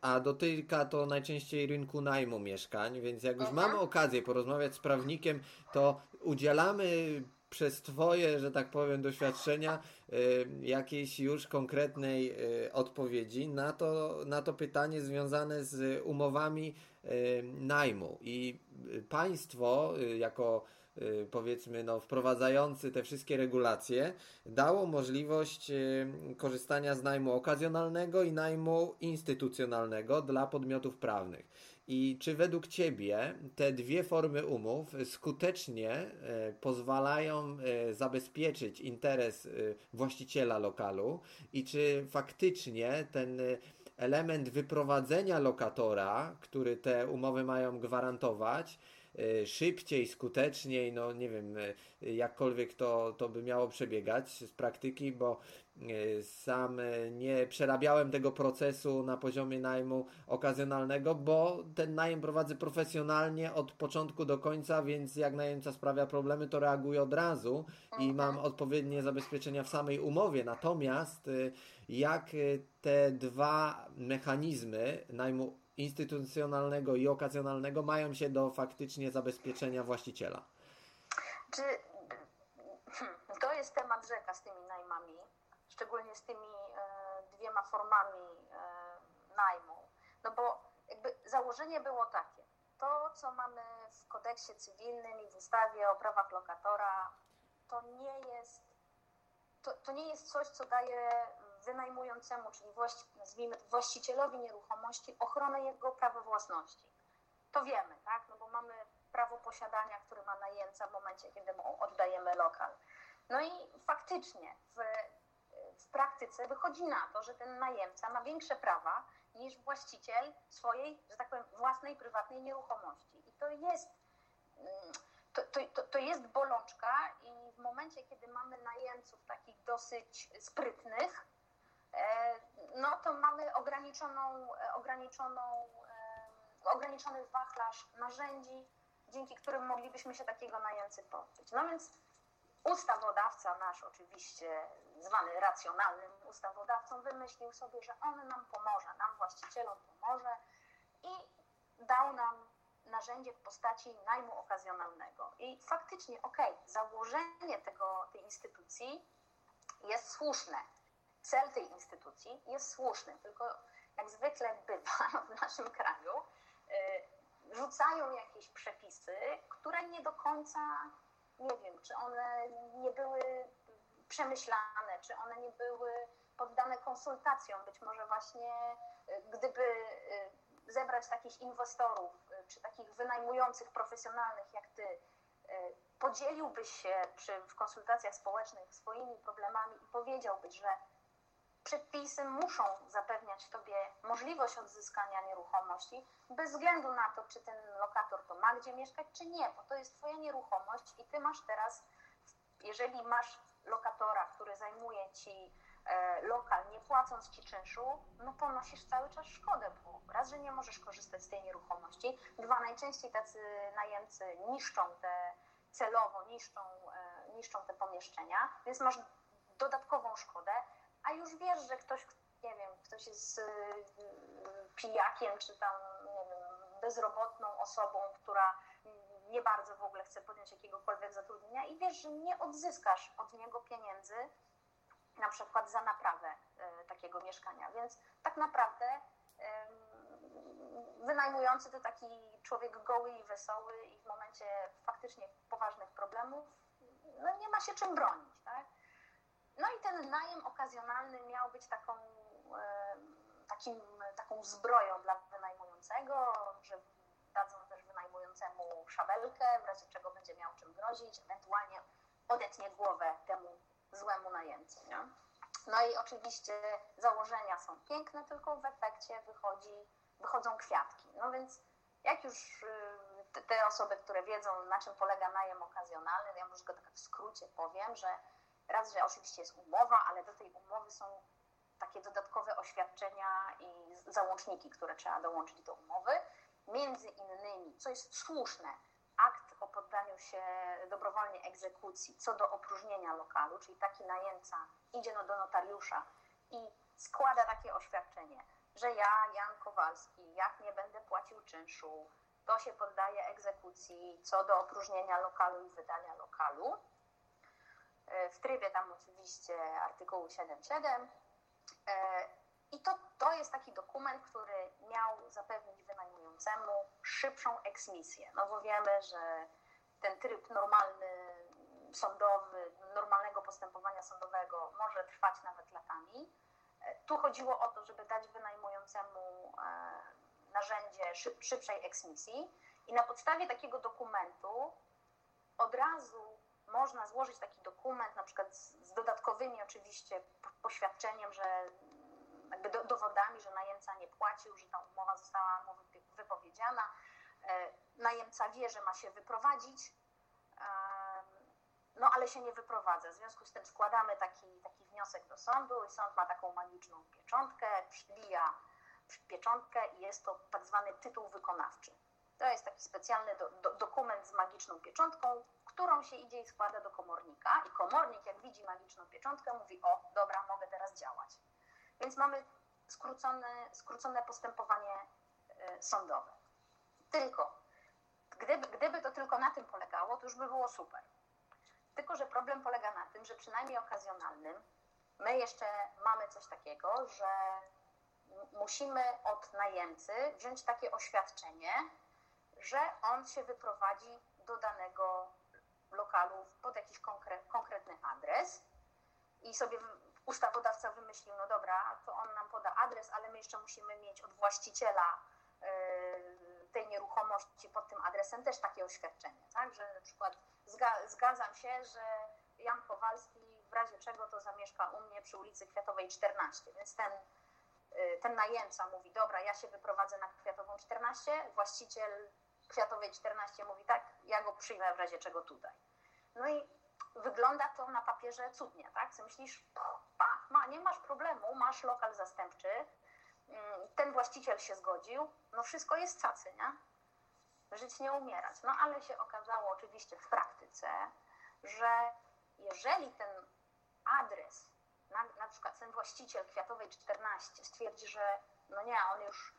a dotyka to najczęściej rynku najmu mieszkań, więc jak już mamy okazję porozmawiać z prawnikiem, to udzielamy przez Twoje, że tak powiem, doświadczenia y, jakiejś już konkretnej y, odpowiedzi na to, na to pytanie związane z umowami y, najmu. I państwo, jako powiedzmy, no, wprowadzający te wszystkie regulacje, dało możliwość korzystania z najmu okazjonalnego i najmu instytucjonalnego dla podmiotów prawnych. I czy według Ciebie te dwie formy umów skutecznie e, pozwalają e, zabezpieczyć interes e, właściciela lokalu? I czy faktycznie ten element wyprowadzenia lokatora, który te umowy mają gwarantować, szybciej, skuteczniej, no nie wiem, jakkolwiek to, to by miało przebiegać z praktyki, bo sam e, nie przerabiałem tego procesu na poziomie najmu okazjonalnego, bo ten najem prowadzę profesjonalnie od początku do końca, więc jak najemca sprawia problemy, to reaguję od razu i mam odpowiednie zabezpieczenia w samej umowie. Natomiast e, jak te dwa mechanizmy najmu instytucjonalnego i okazjonalnego mają się do faktycznie zabezpieczenia właściciela? Czy hmm, to jest temat rzeka z tymi najmami? Szczególnie z tymi e, dwiema formami e, najmu. No bo jakby założenie było takie, to co mamy w kodeksie cywilnym i w ustawie o prawach lokatora, to nie jest, to, to nie jest coś, co daje wynajmującemu, czyli właści, nazwijmy właścicielowi nieruchomości ochronę jego prawa własności. To wiemy, tak? No bo mamy prawo posiadania, które ma najemca w momencie, kiedy mu oddajemy lokal. No i faktycznie w w praktyce wychodzi na to, że ten najemca ma większe prawa niż właściciel swojej, że tak powiem, własnej, prywatnej nieruchomości. I to jest, mm, to, to, to jest bolączka i w momencie, kiedy mamy najemców takich dosyć sprytnych, e, no to mamy ograniczoną, e, ograniczoną, e, ograniczony wachlarz narzędzi, dzięki którym moglibyśmy się takiego najemcy pozbyć. No więc ustawodawca nasz oczywiście zwany racjonalnym ustawodawcą, wymyślił sobie, że on nam pomoże, nam właścicielom pomoże i dał nam narzędzie w postaci najmu okazjonalnego. I faktycznie, okej, okay, założenie tego, tej instytucji jest słuszne. Cel tej instytucji jest słuszny, tylko jak zwykle bywa <laughs> w naszym kraju, yy, rzucają jakieś przepisy, które nie do końca, nie wiem, czy one nie były przemyślane, czy one nie były poddane konsultacjom. Być może właśnie y, gdyby y, zebrać takich inwestorów, y, czy takich wynajmujących profesjonalnych jak ty, podzieliłbyś się przy, w konsultacjach społecznych swoimi problemami i powiedziałbyś, że przepisy muszą zapewniać Tobie możliwość odzyskania nieruchomości, bez względu na to, czy ten lokator to ma gdzie mieszkać, czy nie, bo to jest Twoja nieruchomość i Ty masz teraz, jeżeli masz lokatora, który zajmuje Ci e, lokal, nie płacąc Ci czynszu, no ponosisz cały czas szkodę, bo raz, że nie możesz korzystać z tej nieruchomości, dwa, najczęściej tacy najemcy niszczą te, celowo niszczą, e, niszczą te pomieszczenia, więc masz dodatkową szkodę, już wiesz, że ktoś, nie wiem, ktoś jest y, pijakiem, czy tam, nie wiem, bezrobotną osobą, która nie bardzo w ogóle chce podjąć jakiegokolwiek zatrudnienia i wiesz, że nie odzyskasz od niego pieniędzy, na przykład za naprawę y, takiego mieszkania. Więc tak naprawdę wynajmujący to taki człowiek goły i wesoły i w momencie faktycznie poważnych problemów no nie ma się czym bronić. Tak? No i ten najem okazjonalny miał być taką, takim, taką zbroją dla wynajmującego, że dadzą też wynajmującemu szabelkę, w razie czego będzie miał czym grozić, ewentualnie odetnie głowę temu złemu najemcy. Nie? No i oczywiście założenia są piękne, tylko w efekcie wychodzi, wychodzą kwiatki. No więc jak już y, te osoby, które wiedzą, na czym polega najem okazjonalny, ja może go tak w skrócie powiem, że raz, że oczywiście jest umowa, ale do tej umowy są takie dodatkowe oświadczenia i załączniki, które trzeba dołączyć do umowy. Między innymi, co jest słuszne, akt o poddaniu się dobrowolnej egzekucji co do opróżnienia lokalu, czyli taki najemca idzie do notariusza i składa takie oświadczenie, że ja, Jan Kowalski, jak nie będę płacił czynszu, to się poddaje egzekucji co do opróżnienia lokalu i wydania lokalu w trybie tam oczywiście artykułu 7.7. E, I to, to jest taki dokument, który miał zapewnić wynajmującemu szybszą eksmisję. No bo wiemy, że ten tryb normalny, sądowy, normalnego postępowania sądowego może trwać nawet latami. E, tu chodziło o to, żeby dać wynajmującemu narzędzie szyb, szybszej eksmisji i na podstawie takiego dokumentu od razu można złożyć taki dokument, na przykład z, z dodatkowymi oczywiście poświadczeniem, że jakby do, dowodami, że najemca nie płacił, że ta umowa została mu wypowiedziana. E, najemca wie, że ma się wyprowadzić, no ale się nie wyprowadza. W związku z tym składamy taki, taki wniosek do sądu i sąd ma taką magiczną pieczątkę, przybija pieczątkę i jest to tak zwany tytuł wykonawczy. To jest taki specjalny do, do, dokument z magiczną pieczątką, którą się idzie i składa do komornika. I komornik, jak widzi magiczną pieczątkę, mówi: O, dobra, mogę teraz działać. Więc mamy skrócone, skrócone postępowanie y, sądowe. Tylko, gdyby, gdyby to tylko na tym polegało, to już by było super. Tylko, że problem polega na tym, że przynajmniej okazjonalnym, my jeszcze mamy coś takiego, że musimy od najemcy wziąć takie oświadczenie, że on się wyprowadzi do danego lokalu pod jakiś konkre konkretny adres i sobie ustawodawca wymyślił, no dobra, to on nam poda adres, ale my jeszcze musimy mieć od właściciela yy, tej nieruchomości pod tym adresem też takie oświadczenie, tak, że na przykład zga zgadzam się, że Jan Kowalski w razie czego to zamieszka u mnie przy ulicy Kwiatowej 14, więc ten, yy, ten najemca mówi, dobra, ja się wyprowadzę na Kwiatową 14, właściciel Kwiatowej 14 mówi tak, ja go przyjmę w razie czego tutaj. No i wygląda to na papierze cudnie, tak? Co myślisz, pa, ma, nie masz problemu, masz lokal zastępczy, mm, ten właściciel się zgodził, no wszystko jest cacy, nie? Żyć nie umierać. No ale się okazało oczywiście w praktyce, że jeżeli ten adres, na, na przykład ten właściciel Kwiatowej 14 stwierdzi, że no nie, on już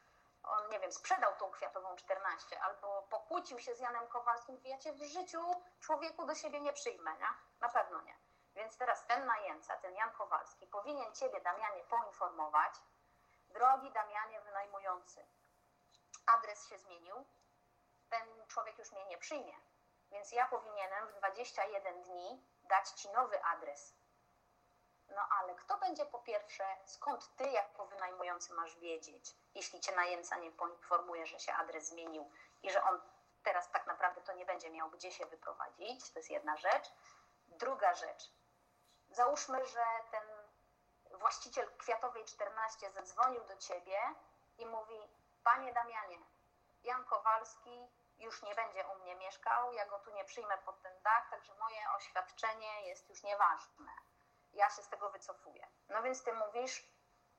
on, nie wiem, sprzedał tą kwiatową 14 albo pokłócił się z Janem Kowalskim, cię w życiu człowieku do siebie nie przyjmę, nie? Na pewno nie. Więc teraz ten najemca, ten Jan Kowalski, powinien ciebie, Damianie, poinformować, drogi Damianie wynajmujący, adres się zmienił, ten człowiek już mnie nie przyjmie. Więc ja powinienem w 21 dni dać ci nowy adres. No ale kto będzie po pierwsze, skąd ty jako wynajmujący masz wiedzieć, jeśli cię najemca nie poinformuje, że się adres zmienił i że on teraz tak naprawdę to nie będzie miał gdzie się wyprowadzić? To jest jedna rzecz. Druga rzecz. Załóżmy, że ten właściciel Kwiatowej 14 zadzwonił do ciebie i mówi: Panie Damianie, Jan Kowalski już nie będzie u mnie mieszkał, ja go tu nie przyjmę pod ten dach, także moje oświadczenie jest już nieważne. Ja się z tego wycofuję. No więc ty mówisz,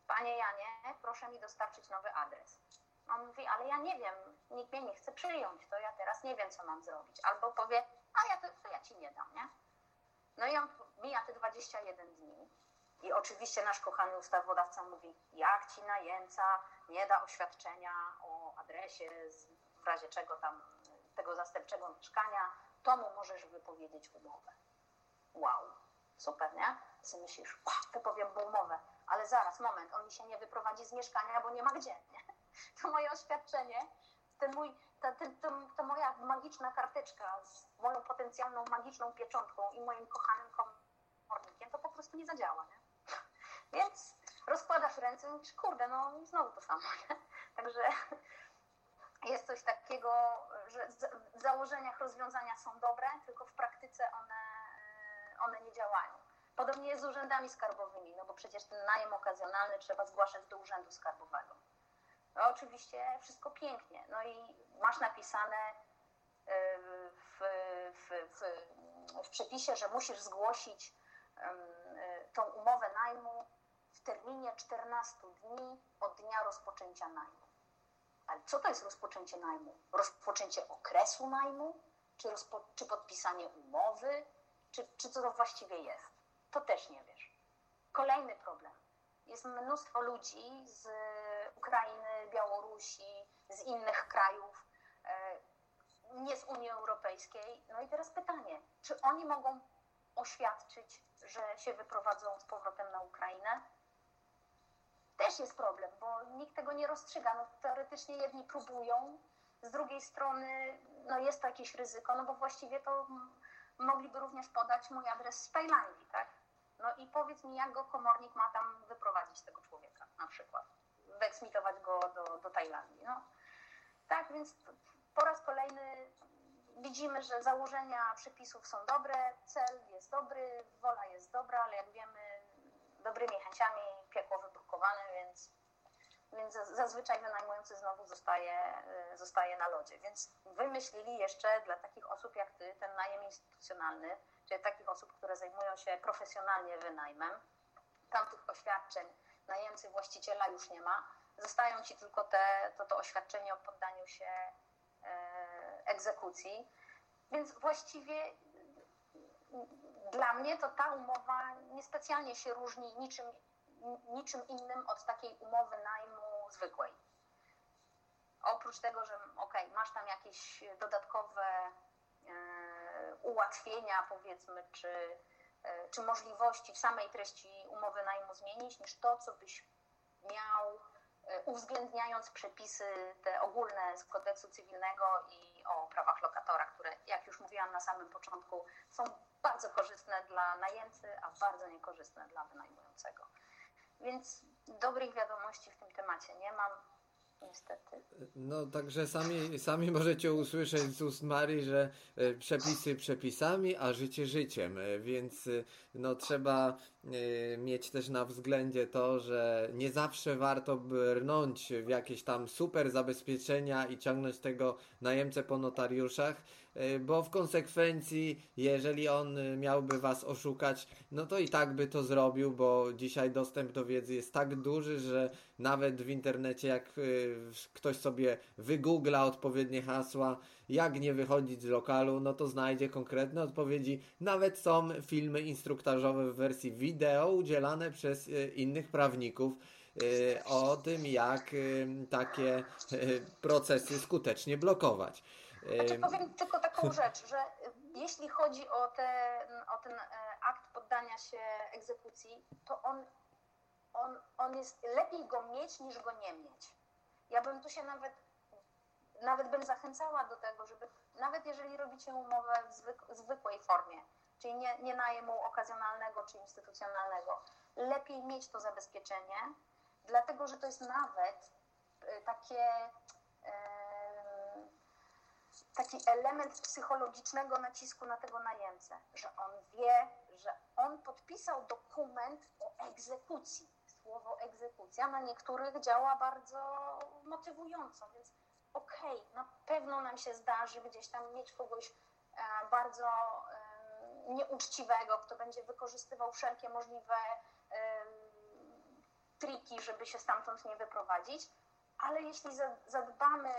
panie Janie, proszę mi dostarczyć nowy adres. On mówi, ale ja nie wiem, nikt mnie nie chce przyjąć, to ja teraz nie wiem, co mam zrobić. Albo powie, a ja to, to ja ci nie dam, nie? No i on mija te 21 dni. I oczywiście nasz kochany ustawodawca mówi, jak ci najemca nie da oświadczenia o adresie, w razie czego tam tego zastępczego mieszkania, to mu możesz wypowiedzieć umowę. Wow, super, nie? Myślisz, wypowiem mu umowę, ale zaraz, moment, on mi się nie wyprowadzi z mieszkania, bo nie ma gdzie, nie? <laughs> To moje oświadczenie, ten mój, ta, to, to moja magiczna karteczka z moją potencjalną magiczną pieczątką i moim kochanym komornikiem, to po prostu nie zadziała, nie? <laughs> Więc rozkładasz ręce i mówisz, kurde, no znowu to samo, nie? <laughs> Także jest coś takiego, że w założeniach rozwiązania są dobre, tylko w praktyce one, e, one nie działają. Podobnie jest z urzędami skarbowymi, no bo przecież ten najem okazjonalny trzeba zgłaszać do urzędu skarbowego. No oczywiście wszystko pięknie, no i masz napisane e, w, w, w, w przepisie, że musisz zgłosić e, tą umowę najmu w terminie 14 dni od dnia rozpoczęcia najmu. Ale co to jest rozpoczęcie najmu? Rozpoczęcie okresu najmu? Czy, rozpo, czy podpisanie umowy? Czy, czy co to właściwie jest? To też nie wiesz. Kolejny problem. Jest mnóstwo ludzi z Ukrainy, Białorusi, z innych krajów, e, nie z Unii Europejskiej. No i teraz pytanie, czy oni mogą oświadczyć, że się wyprowadzą z powrotem na Ukrainę? też jest problem, bo nikt tego nie rozstrzyga. No, teoretycznie jedni próbują, z drugiej strony no, jest to jakieś ryzyko, no bo właściwie to mogliby również podać mój adres z Tajlandii, tak? No i powiedz mi, jak go komornik ma tam wyprowadzić tego człowieka na przykład, wyeksmitować go do, do Tajlandii. No. Tak, więc po raz kolejny widzimy, że założenia przepisów są dobre, cel jest dobry, wola jest dobra, ale jak wiemy, dobrymi chęciami piekło wybrukowane, więc, więc zazwyczaj wynajmujący znowu zostaje, y, zostaje na lodzie. Więc wymyślili jeszcze dla takich osób jak ty ten najem instytucjonalny, czyli takich osób, które zajmują się profesjonalnie wynajmem. Tamtych oświadczeń najemcy właściciela już nie ma. Zostają ci tylko te, to, to oświadczenie o poddaniu się e, egzekucji. Więc właściwie dla mnie to ta umowa niespecjalnie się różni niczym, niczym innym od takiej umowy najmu zwykłej. Oprócz tego, że ok, masz tam jakieś dodatkowe e, ułatwienia, powiedzmy, czy, e, czy możliwości w samej treści umowy najmu zmienić, niż to, co byś miał e, uwzględniając przepisy te ogólne z kodeksu cywilnego i o prawach lokatora, które, jak już mówiłam na samym początku, są bardzo korzystne dla najemcy, a bardzo niekorzystne dla wynajmującego. Więc dobrych wiadomości w tym temacie nie mam. Niestety. No, także sami, sami możecie usłyszeć z ust Marii, że e, przepisy przepisami, a życie życiem, e, więc e, no, trzeba mieć też na względzie to, że nie zawsze warto brnąć w jakieś tam super zabezpieczenia i ciągnąć tego najemcę po notariuszach, bo w konsekwencji, jeżeli on e, miałby was oszukać, no to i tak by to zrobił, bo dzisiaj dostęp do wiedzy jest tak duży, że nawet w internecie, jak e, ktoś sobie wygoogla odpowiednie hasła, jak nie wychodzić z lokalu, no to znajdzie konkretne odpowiedzi. Nawet są filmy instruktażowe w wersji wideo udzielane przez innych prawników o tym, jak takie procesy skutecznie blokować. Znaczy powiem tylko taką rzecz, że jeśli chodzi o, te, o ten e, akt poddania się egzekucji, to on, on, on jest lepiej go mieć niż go nie mieć. Ja bym tu się nawet, nawet bym zachęcała do tego, żeby nawet jeżeli robicie umowę w zwyk, zwykłej formie, czyli nie, nie najmu okazjonalnego czy instytucjonalnego, lepiej mieć to zabezpieczenie, dlatego że to jest nawet e, takie taki element psychologicznego nacisku na tego najemcę, że on wie, że on podpisał dokument o egzekucji. Słowo egzekucja na niektórych działa bardzo motywująco, więc okej, okay, na pewno nam się zdarzy gdzieś tam mieć kogoś e, bardzo e, nieuczciwego, kto będzie wykorzystywał wszelkie możliwe e, triki, żeby się stamtąd nie wyprowadzić, ale jeśli zadbamy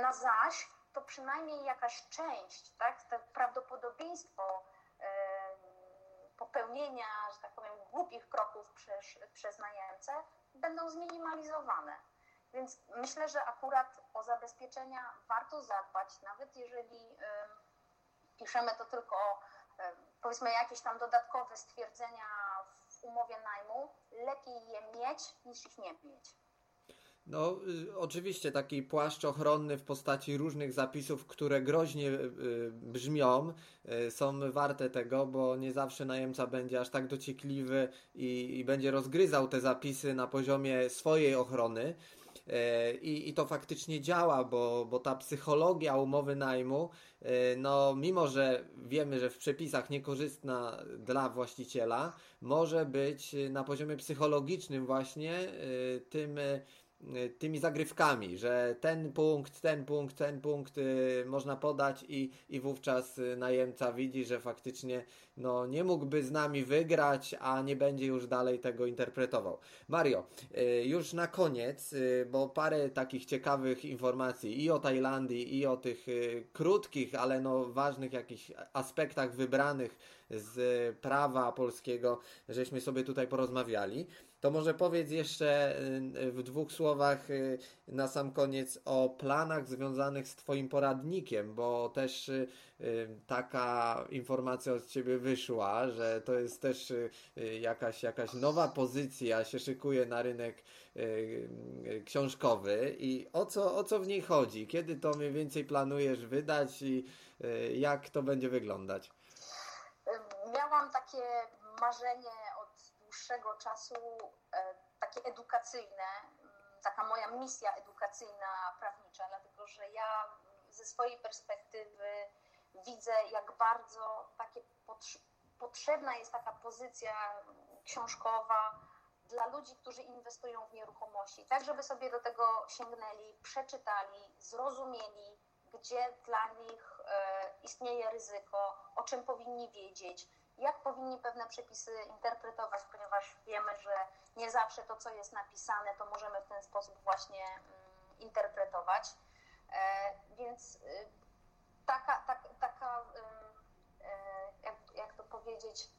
na zaś, to przynajmniej jakaś część, tak, to prawdopodobieństwo popełnienia, że tak powiem, głupich kroków przez, przez najemcę będą zminimalizowane. Więc myślę, że akurat o zabezpieczenia warto zadbać, nawet jeżeli piszemy to tylko powiedzmy jakieś tam dodatkowe stwierdzenia w umowie najmu, lepiej je mieć niż ich nie mieć. No, y, oczywiście taki płaszcz ochronny w postaci różnych zapisów, które groźnie y, brzmią, y, są warte tego, bo nie zawsze najemca będzie aż tak dociekliwy i, i będzie rozgryzał te zapisy na poziomie swojej ochrony. I, I to faktycznie działa, bo, bo ta psychologia umowy najmu, no mimo że wiemy, że w przepisach niekorzystna dla właściciela, może być na poziomie psychologicznym właśnie tym tymi zagrywkami, że ten punkt, ten punkt, ten punkt y, można podać i, i wówczas y, najemca widzi, że faktycznie no, nie mógłby z nami wygrać, a nie będzie już dalej tego interpretował. Mario, już na koniec, bo parę takich ciekawych informacji i o Tajlandii, i o tych krótkich, ale no ważnych jakichś aspektach wybranych z prawa polskiego, żeśmy sobie tutaj porozmawiali. To może powiedz jeszcze y, w dwóch słowach y, na sam koniec o planach związanych z Twoim poradnikiem, bo też y, taka informacja od Ciebie wyszła, że to jest też jakaś, jakaś nowa pozycja, się szykuje na rynek książkowy i o co, o co w niej chodzi? Kiedy to mniej więcej planujesz wydać i jak to będzie wyglądać? Miałam takie marzenie dłuższego czasu e, takie edukacyjne, mm, taka moja misja edukacyjna prawnicza, dlatego że ja ze swojej perspektywy widzę, jak bardzo takie potrzebna jest taka pozycja książkowa dla ludzi, którzy inwestują w nieruchomości, tak żeby sobie do tego sięgnęli, przeczytali, zrozumieli, gdzie dla nich e, istnieje ryzyko, o czym powinni wiedzieć, jak powinni pewne przepisy interpretować, ponieważ wiemy, że nie zawsze to, co jest napisane, to możemy w ten sposób właśnie mm, interpretować. E, więc y, taka, tak, taka e, jak, jak to powiedzieć,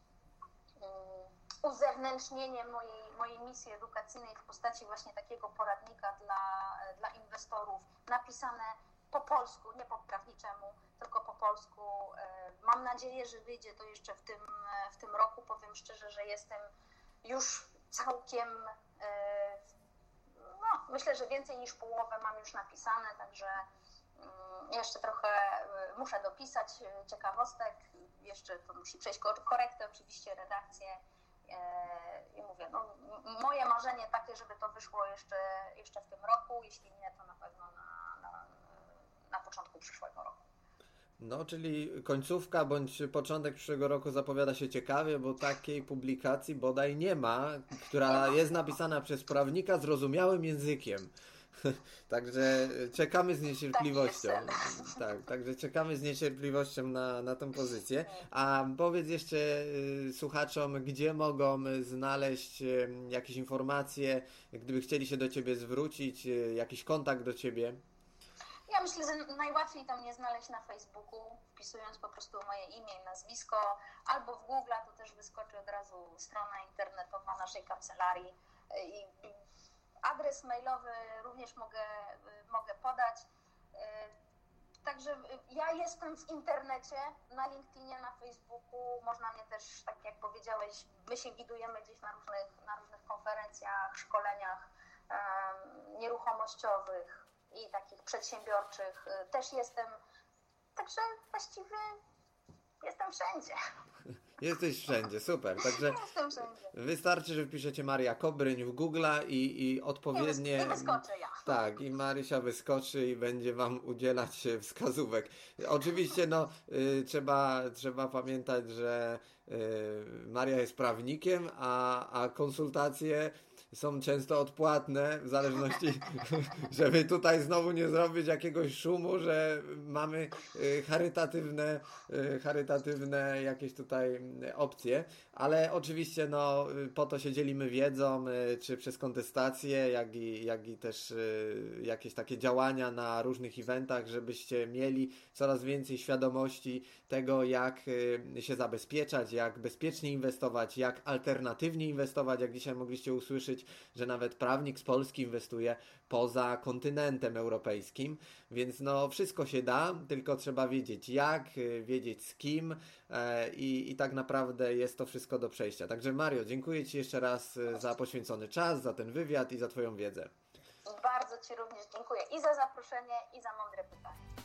uzewnętrznienie mojej, mojej misji edukacyjnej w postaci właśnie takiego poradnika dla, dla inwestorów, napisane po polsku, nie po prawniczemu, tylko po polsku. E, mam nadzieję, że wyjdzie to jeszcze w tym, w tym roku. Powiem szczerze, że jestem już całkiem, e, no, myślę, że więcej niż połowę mam już napisane, także mm, jeszcze trochę e, muszę dopisać ciekawostek, jeszcze to musi przejść korektę, oczywiście redakcję i mówię, no, moje marzenie takie, żeby to wyszło jeszcze, jeszcze w tym roku, jeśli nie, to na pewno na, na początku przyszłego roku. No, czyli końcówka bądź początek przyszłego roku zapowiada się ciekawie, bo takiej publikacji bodaj nie ma, która jest napisana przez prawnika zrozumiałym językiem. <laughs> Także czekamy z niecierpliwością. Tak, także czekamy z niecierpliwością na, na tę pozycję. A powiedz jeszcze y, słuchaczom, gdzie mogą znaleźć y, jakieś informacje, gdyby chcieli się do Ciebie zwrócić, y, jakiś kontakt do Ciebie. Ja myślę, że najłatwiej tam mnie znaleźć na Facebooku, wpisując po prostu moje imię i nazwisko, albo w Google to też wyskoczy od razu strona internetowa naszej kancelarii. I adres mailowy również mogę, mogę podać. Także ja jestem w internecie, na LinkedInie, na Facebooku. Można mnie też, tak jak powiedziałeś, my się widujemy gdzieś na różnych, na różnych konferencjach, szkoleniach um, nieruchomościowych, i takich przedsiębiorczych y, też jestem. Także właściwie Jestem wszędzie. <laughs> Jesteś wszędzie, super. Także <laughs> wszędzie. wystarczy, że wpiszecie Maria Kobryń w Google'a i, i odpowiednie. Nie wyskoczę ja. Tak, i Marysia wyskoczy i będzie Wam udzielać e, wskazówek. Oczywiście, no, y, trzeba, trzeba pamiętać, że y, Maria jest prawnikiem, a, a konsultacje są często odpłatne, w zależności, <laughs> żeby tutaj znowu nie zrobić jakiegoś szumu, że mamy y, charytatywne, y, charytatywne jakieś tutaj y, opcje, ale oczywiście no, y, po to się dzielimy wiedzą, y, czy przez kontestacje, jak i, jak i też y, jakieś takie działania na różnych eventach, żebyście mieli coraz więcej świadomości tego, jak się zabezpieczać, jak bezpiecznie inwestować, jak alternatywnie inwestować, jak dzisiaj mogliście usłyszeć, że nawet prawnik z Polski inwestuje poza kontynentem europejskim, więc no wszystko się da, tylko trzeba wiedzieć jak, y, wiedzieć z kim e, i, i tak naprawdę jest to wszystko do przejścia. Także Mario, dziękuję Ci jeszcze raz y, za poświęcony czas, za ten wywiad i za Twoją wiedzę. Bardzo Ci również dziękuję i za zaproszenie, i za mądre pytania.